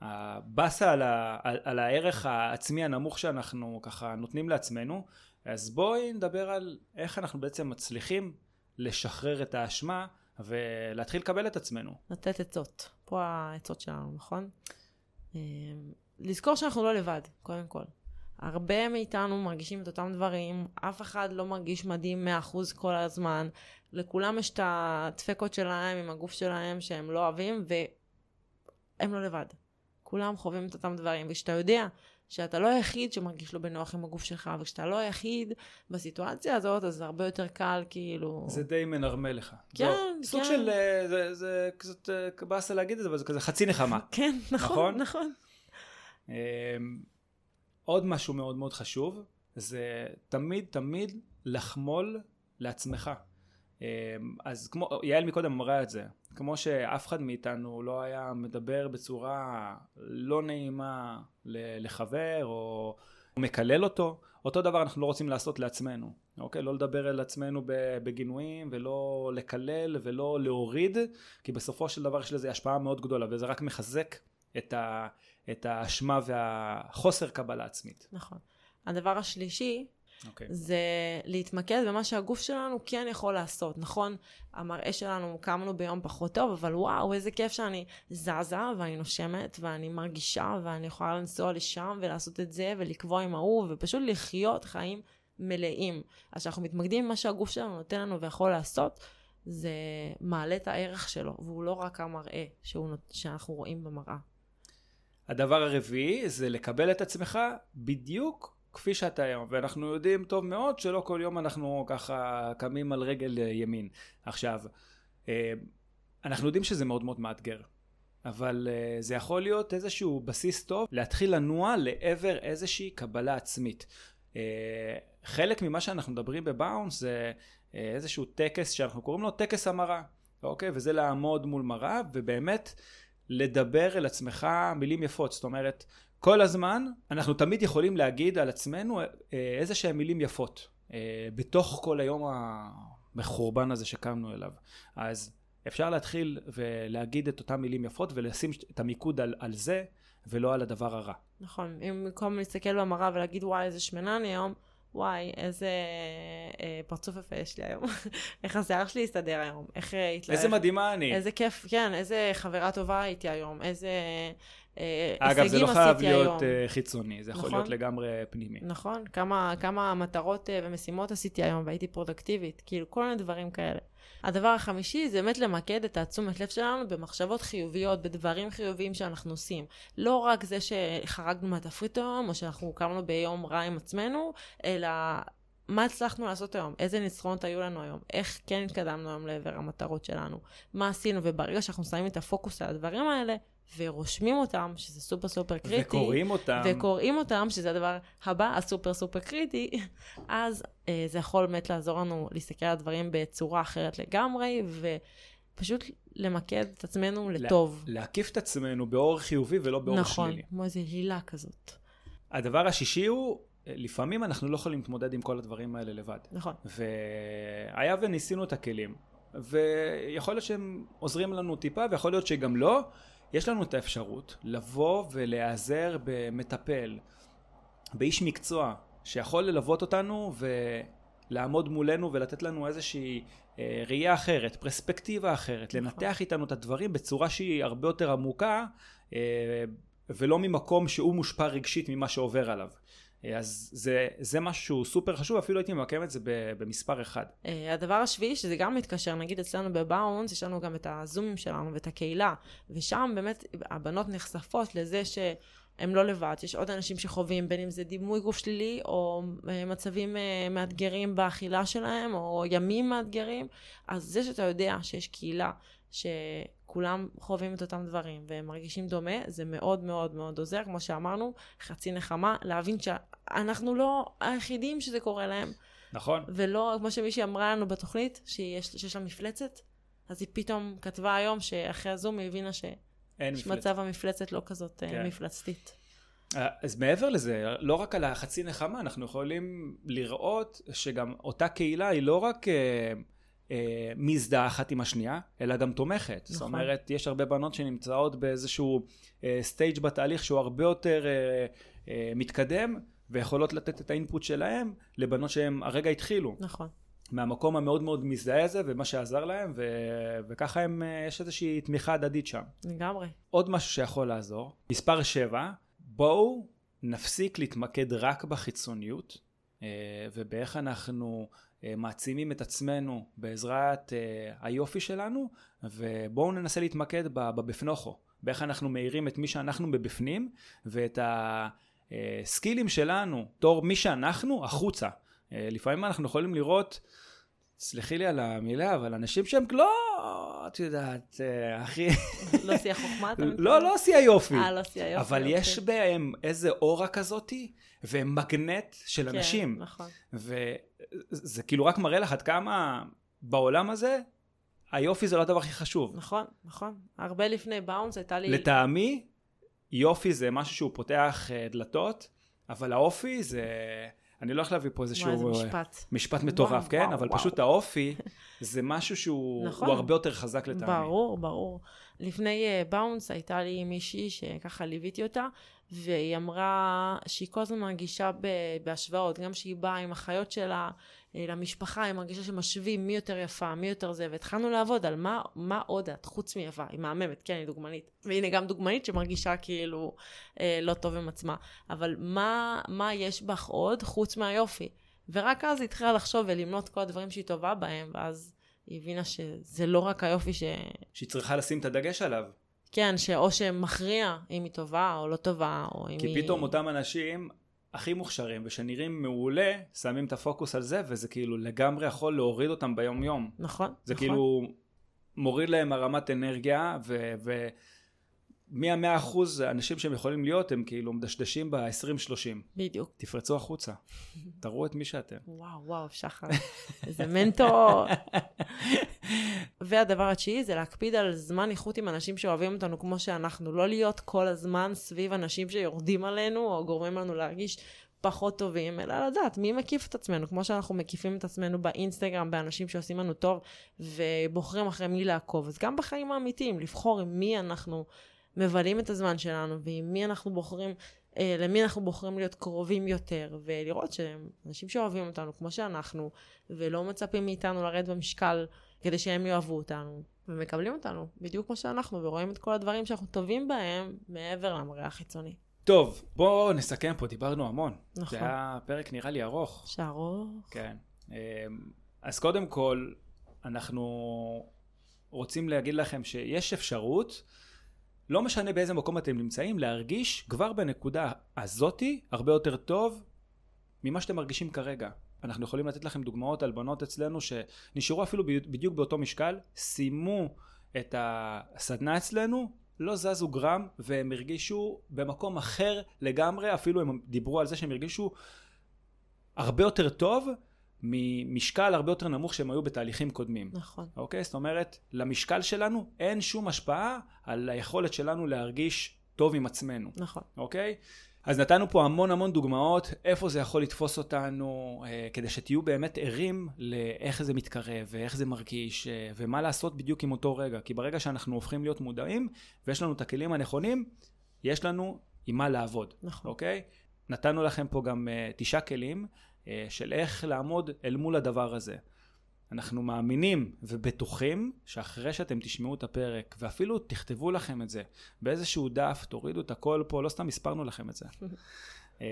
והבאסה על, ה... על, על הערך העצמי הנמוך שאנחנו ככה נותנים לעצמנו. אז בואי נדבר על איך אנחנו בעצם מצליחים לשחרר את האשמה ולהתחיל לקבל את עצמנו. לתת עצות. פה העצות שלנו, נכון? אה, לזכור שאנחנו לא לבד, קודם כל. הרבה מאיתנו מרגישים את אותם דברים, אף אחד לא מרגיש מדהים 100% כל הזמן. לכולם יש את הדפקות שלהם עם הגוף שלהם שהם לא אוהבים, והם לא לבד. כולם חווים את אותם דברים, וכשאתה יודע שאתה לא היחיד שמרגיש לא בנוח עם הגוף שלך, וכשאתה לא היחיד בסיטואציה הזאת, אז זה הרבה יותר קל, כאילו... זה די מנרמל לך. כן, לא, כן. סוג של, אה, זה, זה קצת אה, באסה להגיד את זה, אבל זה כזה חצי נחמה. כן, נכון, נכון? נכון. עוד משהו מאוד מאוד חשוב, זה תמיד תמיד לחמול לעצמך. אמ, אז כמו, יעל מקודם אמרה את זה, כמו שאף אחד מאיתנו לא היה מדבר בצורה לא נעימה לחבר או מקלל אותו, אותו דבר אנחנו לא רוצים לעשות לעצמנו, אוקיי? לא לדבר על עצמנו בגינויים ולא לקלל ולא להוריד, כי בסופו של דבר יש לזה השפעה מאוד גדולה וזה רק מחזק את, ה, את האשמה והחוסר קבלה עצמית. נכון. הדבר השלישי, אוקיי. זה להתמקד במה שהגוף שלנו כן יכול לעשות. נכון, המראה שלנו, קמנו ביום פחות טוב, אבל וואו, איזה כיף שאני זזה ואני נושמת ואני מרגישה ואני יכולה לנסוע לשם ולעשות את זה ולקבוע עם ההוא ופשוט לחיות חיים מלאים. אז כשאנחנו מתמקדים במה שהגוף שלנו נותן לנו ויכול לעשות, זה מעלה את הערך שלו, והוא לא רק המראה שהוא, שאנחנו רואים במראה. הדבר הרביעי זה לקבל את עצמך בדיוק כפי שאתה היום, ואנחנו יודעים טוב מאוד שלא כל יום אנחנו ככה קמים על רגל ימין. עכשיו, אה, אנחנו יודעים שזה מאוד מאוד מאתגר, אבל אה, זה יכול להיות איזשהו בסיס טוב להתחיל לנוע לעבר איזושהי קבלה עצמית. אה, חלק ממה שאנחנו מדברים בבאונס זה איזשהו טקס שאנחנו קוראים לו טקס המרה, אוקיי? וזה לעמוד מול מראה ובאמת לדבר אל עצמך מילים יפות, זאת אומרת כל הזמן אנחנו תמיד יכולים להגיד על עצמנו אה, איזה שהם מילים יפות אה, בתוך כל היום המחורבן הזה שקמנו אליו. אז אפשר להתחיל ולהגיד את אותם מילים יפות ולשים את המיקוד על, על זה ולא על הדבר הרע. נכון, אם במקום להסתכל במראה ולהגיד וואי איזה שמנה אני היום, וואי איזה אה, פרצוף יפה יש לי היום, איך השיער שלי הסתדר היום, איך אה, התלהב, איזה מדהימה אני. איזה כיף, כן, איזה חברה טובה הייתי היום, איזה אה, אגב, זה לא חייב עשיתי היום. להיות אה, חיצוני, זה יכול נכון. להיות לגמרי פנימי. נכון, כמה, כמה מטרות אה, ומשימות עשיתי היום והייתי פרודקטיבית, כאילו כל מיני דברים כאלה. הדבר החמישי זה באמת למקד את התשומת לב שלנו במחשבות חיוביות, בדברים חיוביים שאנחנו עושים. לא רק זה שחרגנו מהתפריט היום, או שאנחנו קמנו ביום רע עם עצמנו, אלא מה הצלחנו לעשות היום, איזה ניצחונות היו לנו היום, איך כן התקדמנו היום לעבר המטרות שלנו, מה עשינו, וברגע שאנחנו שמים את הפוקוס על הדברים האלה, ורושמים אותם, שזה סופר סופר קריטי, וקוראים אותם. וקוראים אותם, שזה הדבר הבא, הסופר סופר קריטי, אז זה יכול באמת לעזור לנו להסתכל על הדברים בצורה אחרת לגמרי, ופשוט למקד את עצמנו לטוב. להקיף את עצמנו באור חיובי ולא באור נכון, שלילי. כמו איזה הילה כזאת. הדבר השישי הוא, לפעמים אנחנו לא יכולים להתמודד עם כל הדברים האלה לבד. נכון. והיה וניסינו את הכלים, ויכול להיות שהם עוזרים לנו טיפה, ויכול להיות שגם לא. יש לנו את האפשרות לבוא ולהיעזר במטפל, באיש מקצוע, שיכול ללוות אותנו ולעמוד מולנו ולתת לנו איזושהי אה, ראייה אחרת, פרספקטיבה אחרת, נכון. לנתח איתנו את הדברים בצורה שהיא הרבה יותר עמוקה, אה, ולא ממקום שהוא מושפע רגשית ממה שעובר עליו. אה, אז זה, זה משהו סופר חשוב, אפילו הייתי ממקם את זה במספר אחד. הדבר השביעי, שזה גם מתקשר, נגיד אצלנו בבאונס, יש לנו גם את הזומים שלנו ואת הקהילה, ושם באמת הבנות נחשפות לזה שהן לא לבד, יש עוד אנשים שחווים, בין אם זה דימוי גוף שלילי, או אה, מצבים אה, מאתגרים באכילה שלהם, או ימים מאתגרים, אז זה שאתה יודע שיש קהילה, שכולם חווים את אותם דברים והם מרגישים דומה, זה מאוד מאוד מאוד עוזר, כמו שאמרנו, חצי נחמה, להבין שאנחנו לא היחידים שזה קורה להם. נכון. ולא, כמו שמישהי אמרה לנו בתוכנית, שיש, שיש לה מפלצת, אז היא פתאום כתבה היום שאחרי הזום היא הבינה שיש אין מפלצת. מצב המפלצת לא כזאת כן. כן. מפלצתית. אה, אז מעבר לזה, לא רק על החצי נחמה, אנחנו יכולים לראות שגם אותה קהילה היא לא רק אה, אה, מזדהה אחת עם השנייה, אלא גם תומכת. זאת נכון. אומרת, יש הרבה בנות שנמצאות באיזשהו אה, סטייג' בתהליך שהוא הרבה יותר אה, אה, מתקדם, ויכולות לתת את האינפוט שלהם לבנות שהם הרגע התחילו. נכון. מהמקום המאוד מאוד מזדהה הזה, ומה שעזר להם, ו... וככה הם, אה, יש איזושהי תמיכה הדדית שם. לגמרי. עוד משהו שיכול לעזור, מספר 7, בואו נפסיק להתמקד רק בחיצוניות אה, ובאיך אנחנו אה, מעצימים את עצמנו בעזרת היופי שלנו ובואו ננסה להתמקד בבפנוכו, באיך אנחנו מאירים את מי שאנחנו בבפנים ואת הסקילים שלנו, תור מי שאנחנו, החוצה. אה, לפעמים אנחנו יכולים לראות סלחי לי על המילה, אבל אנשים שהם לא, את יודעת, אה, הכי... לא שיא החוכמה, אתה מתכוון? לא, לא שיא היופי. אה, לא שיא היופי. אבל אוקיי. יש בהם איזה אורה כזאתי, והם מגנט של כן, אנשים. נכון. וזה כאילו רק מראה לך עד כמה בעולם הזה, היופי זה לא הדבר הכי חשוב. נכון, נכון. הרבה לפני באונס הייתה לי... לטעמי, יופי זה משהו שהוא פותח אה, דלתות, אבל האופי זה... אני לא הולך להביא פה איזשהו... וואי, איזה אה, משפט. משפט מטורף, וואו, כן? וואו, אבל וואו. פשוט האופי זה משהו שהוא נכון. הרבה יותר חזק לטעמי. ברור, ברור. לפני באונס הייתה לי מישהי שככה ליוויתי אותה, והיא אמרה שהיא כל הזמן מרגישה בהשוואות, גם שהיא באה עם החיות שלה אה, למשפחה, היא מרגישה שמשווים מי יותר יפה, מי יותר זה, והתחלנו לעבוד על מה, מה עוד את, חוץ מיפה, היא מהממת, כן, היא דוגמנית. והנה גם דוגמנית שמרגישה כאילו אה, לא טוב עם עצמה. אבל מה, מה יש בך עוד חוץ מהיופי? ורק אז היא התחילה לחשוב ולמנות כל הדברים שהיא טובה בהם, ואז היא הבינה שזה לא רק היופי ש... שהיא צריכה לשים את הדגש עליו. כן, שאו שמכריע אם היא טובה או לא טובה, או אם כי היא... פתאום אותם אנשים הכי מוכשרים ושנראים מעולה, שמים את הפוקוס על זה, וזה כאילו לגמרי יכול להוריד אותם ביום יום. נכון, זה נכון. כאילו מוריד להם הרמת אנרגיה, ו... ו... מי המאה אחוז האנשים שהם יכולים להיות הם כאילו מדשדשים ב-20-30. בדיוק. תפרצו החוצה, תראו את מי שאתם. וואו, וואו, שחר, איזה מנטור. והדבר התשיעי זה להקפיד על זמן איכות עם אנשים שאוהבים אותנו כמו שאנחנו, לא להיות כל הזמן סביב אנשים שיורדים עלינו או גורמים לנו להרגיש פחות טובים, אלא לדעת מי מקיף את עצמנו, כמו שאנחנו מקיפים את עצמנו באינסטגרם, באנשים שעושים לנו טוב ובוחרים אחרי מי לעקוב. אז גם בחיים האמיתיים, לבחור עם מי אנחנו מבלים את הזמן שלנו ועם מי אנחנו בוחרים אה, למי אנחנו בוחרים להיות קרובים יותר, ולראות שהם אנשים שאוהבים אותנו כמו שאנחנו, ולא מצפים מאיתנו לרדת במשקל כדי שהם יאהבו אותנו, ומקבלים אותנו בדיוק כמו שאנחנו, ורואים את כל הדברים שאנחנו טובים בהם מעבר למראה החיצוני. טוב, בואו נסכם פה, דיברנו המון. נכון. זה היה פרק נראה לי ארוך. שערוך. כן. אמ, אז קודם כל, אנחנו רוצים להגיד לכם שיש אפשרות, לא משנה באיזה מקום אתם נמצאים, להרגיש כבר בנקודה הזאתי הרבה יותר טוב ממה שאתם מרגישים כרגע. אנחנו יכולים לתת לכם דוגמאות על בנות אצלנו שנשארו אפילו בדיוק באותו משקל, סיימו את הסדנה אצלנו, לא זזו גרם והם הרגישו במקום אחר לגמרי, אפילו הם דיברו על זה שהם הרגישו הרבה יותר טוב ממשקל הרבה יותר נמוך שהם היו בתהליכים קודמים. נכון. אוקיי? זאת אומרת, למשקל שלנו אין שום השפעה על היכולת שלנו להרגיש טוב עם עצמנו. נכון. אוקיי? אז נתנו פה המון המון דוגמאות איפה זה יכול לתפוס אותנו, אה, כדי שתהיו באמת ערים לאיך זה מתקרב ואיך זה מרגיש אה, ומה לעשות בדיוק עם אותו רגע. כי ברגע שאנחנו הופכים להיות מודעים ויש לנו את הכלים הנכונים, יש לנו עם מה לעבוד. נכון. אוקיי? נתנו לכם פה גם אה, תשעה כלים של איך לעמוד אל מול הדבר הזה. אנחנו מאמינים ובטוחים שאחרי שאתם תשמעו את הפרק ואפילו תכתבו לכם את זה באיזשהו דף, תורידו את הכל פה, לא סתם הספרנו לכם את זה. אה,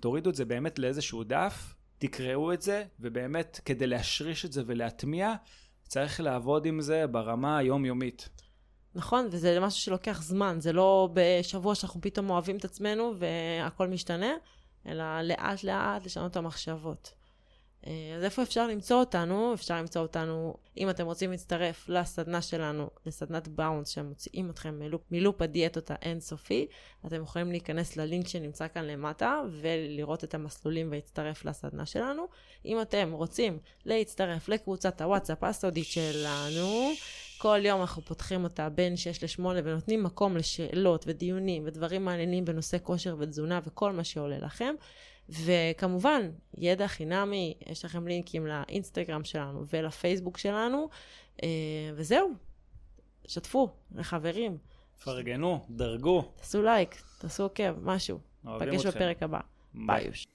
תורידו את זה באמת לאיזשהו דף, תקראו את זה, ובאמת כדי להשריש את זה ולהטמיע, צריך לעבוד עם זה ברמה היומיומית. נכון, וזה משהו שלוקח זמן, זה לא בשבוע שאנחנו פתאום אוהבים את עצמנו והכל משתנה, אלא לאט לאט לשנות את המחשבות. אה, אז איפה אפשר למצוא אותנו? אפשר למצוא אותנו, אם אתם רוצים להצטרף לסדנה שלנו, לסדנת באונס, שמוציאים אתכם מלופ, מלופ הדיאטות האינסופי, אתם יכולים להיכנס ללינק שנמצא כאן למטה, ולראות את המסלולים ולהצטרף לסדנה שלנו. אם אתם רוצים להצטרף לקבוצת הוואטסאפ הסודית שלנו, כל יום אנחנו פותחים אותה בין 6 ל-8 ונותנים מקום לשאלות ודיונים ודברים מעניינים בנושא כושר ותזונה וכל מה שעולה לכם. וכמובן, ידע חינמי, יש לכם לינקים לאינסטגרם שלנו ולפייסבוק שלנו, אה, וזהו, שתפו לחברים. פרגנו, דרגו. תעשו לייק, תעשו עוקב, משהו. נפגש. בפרק הבא. ביי. ביי.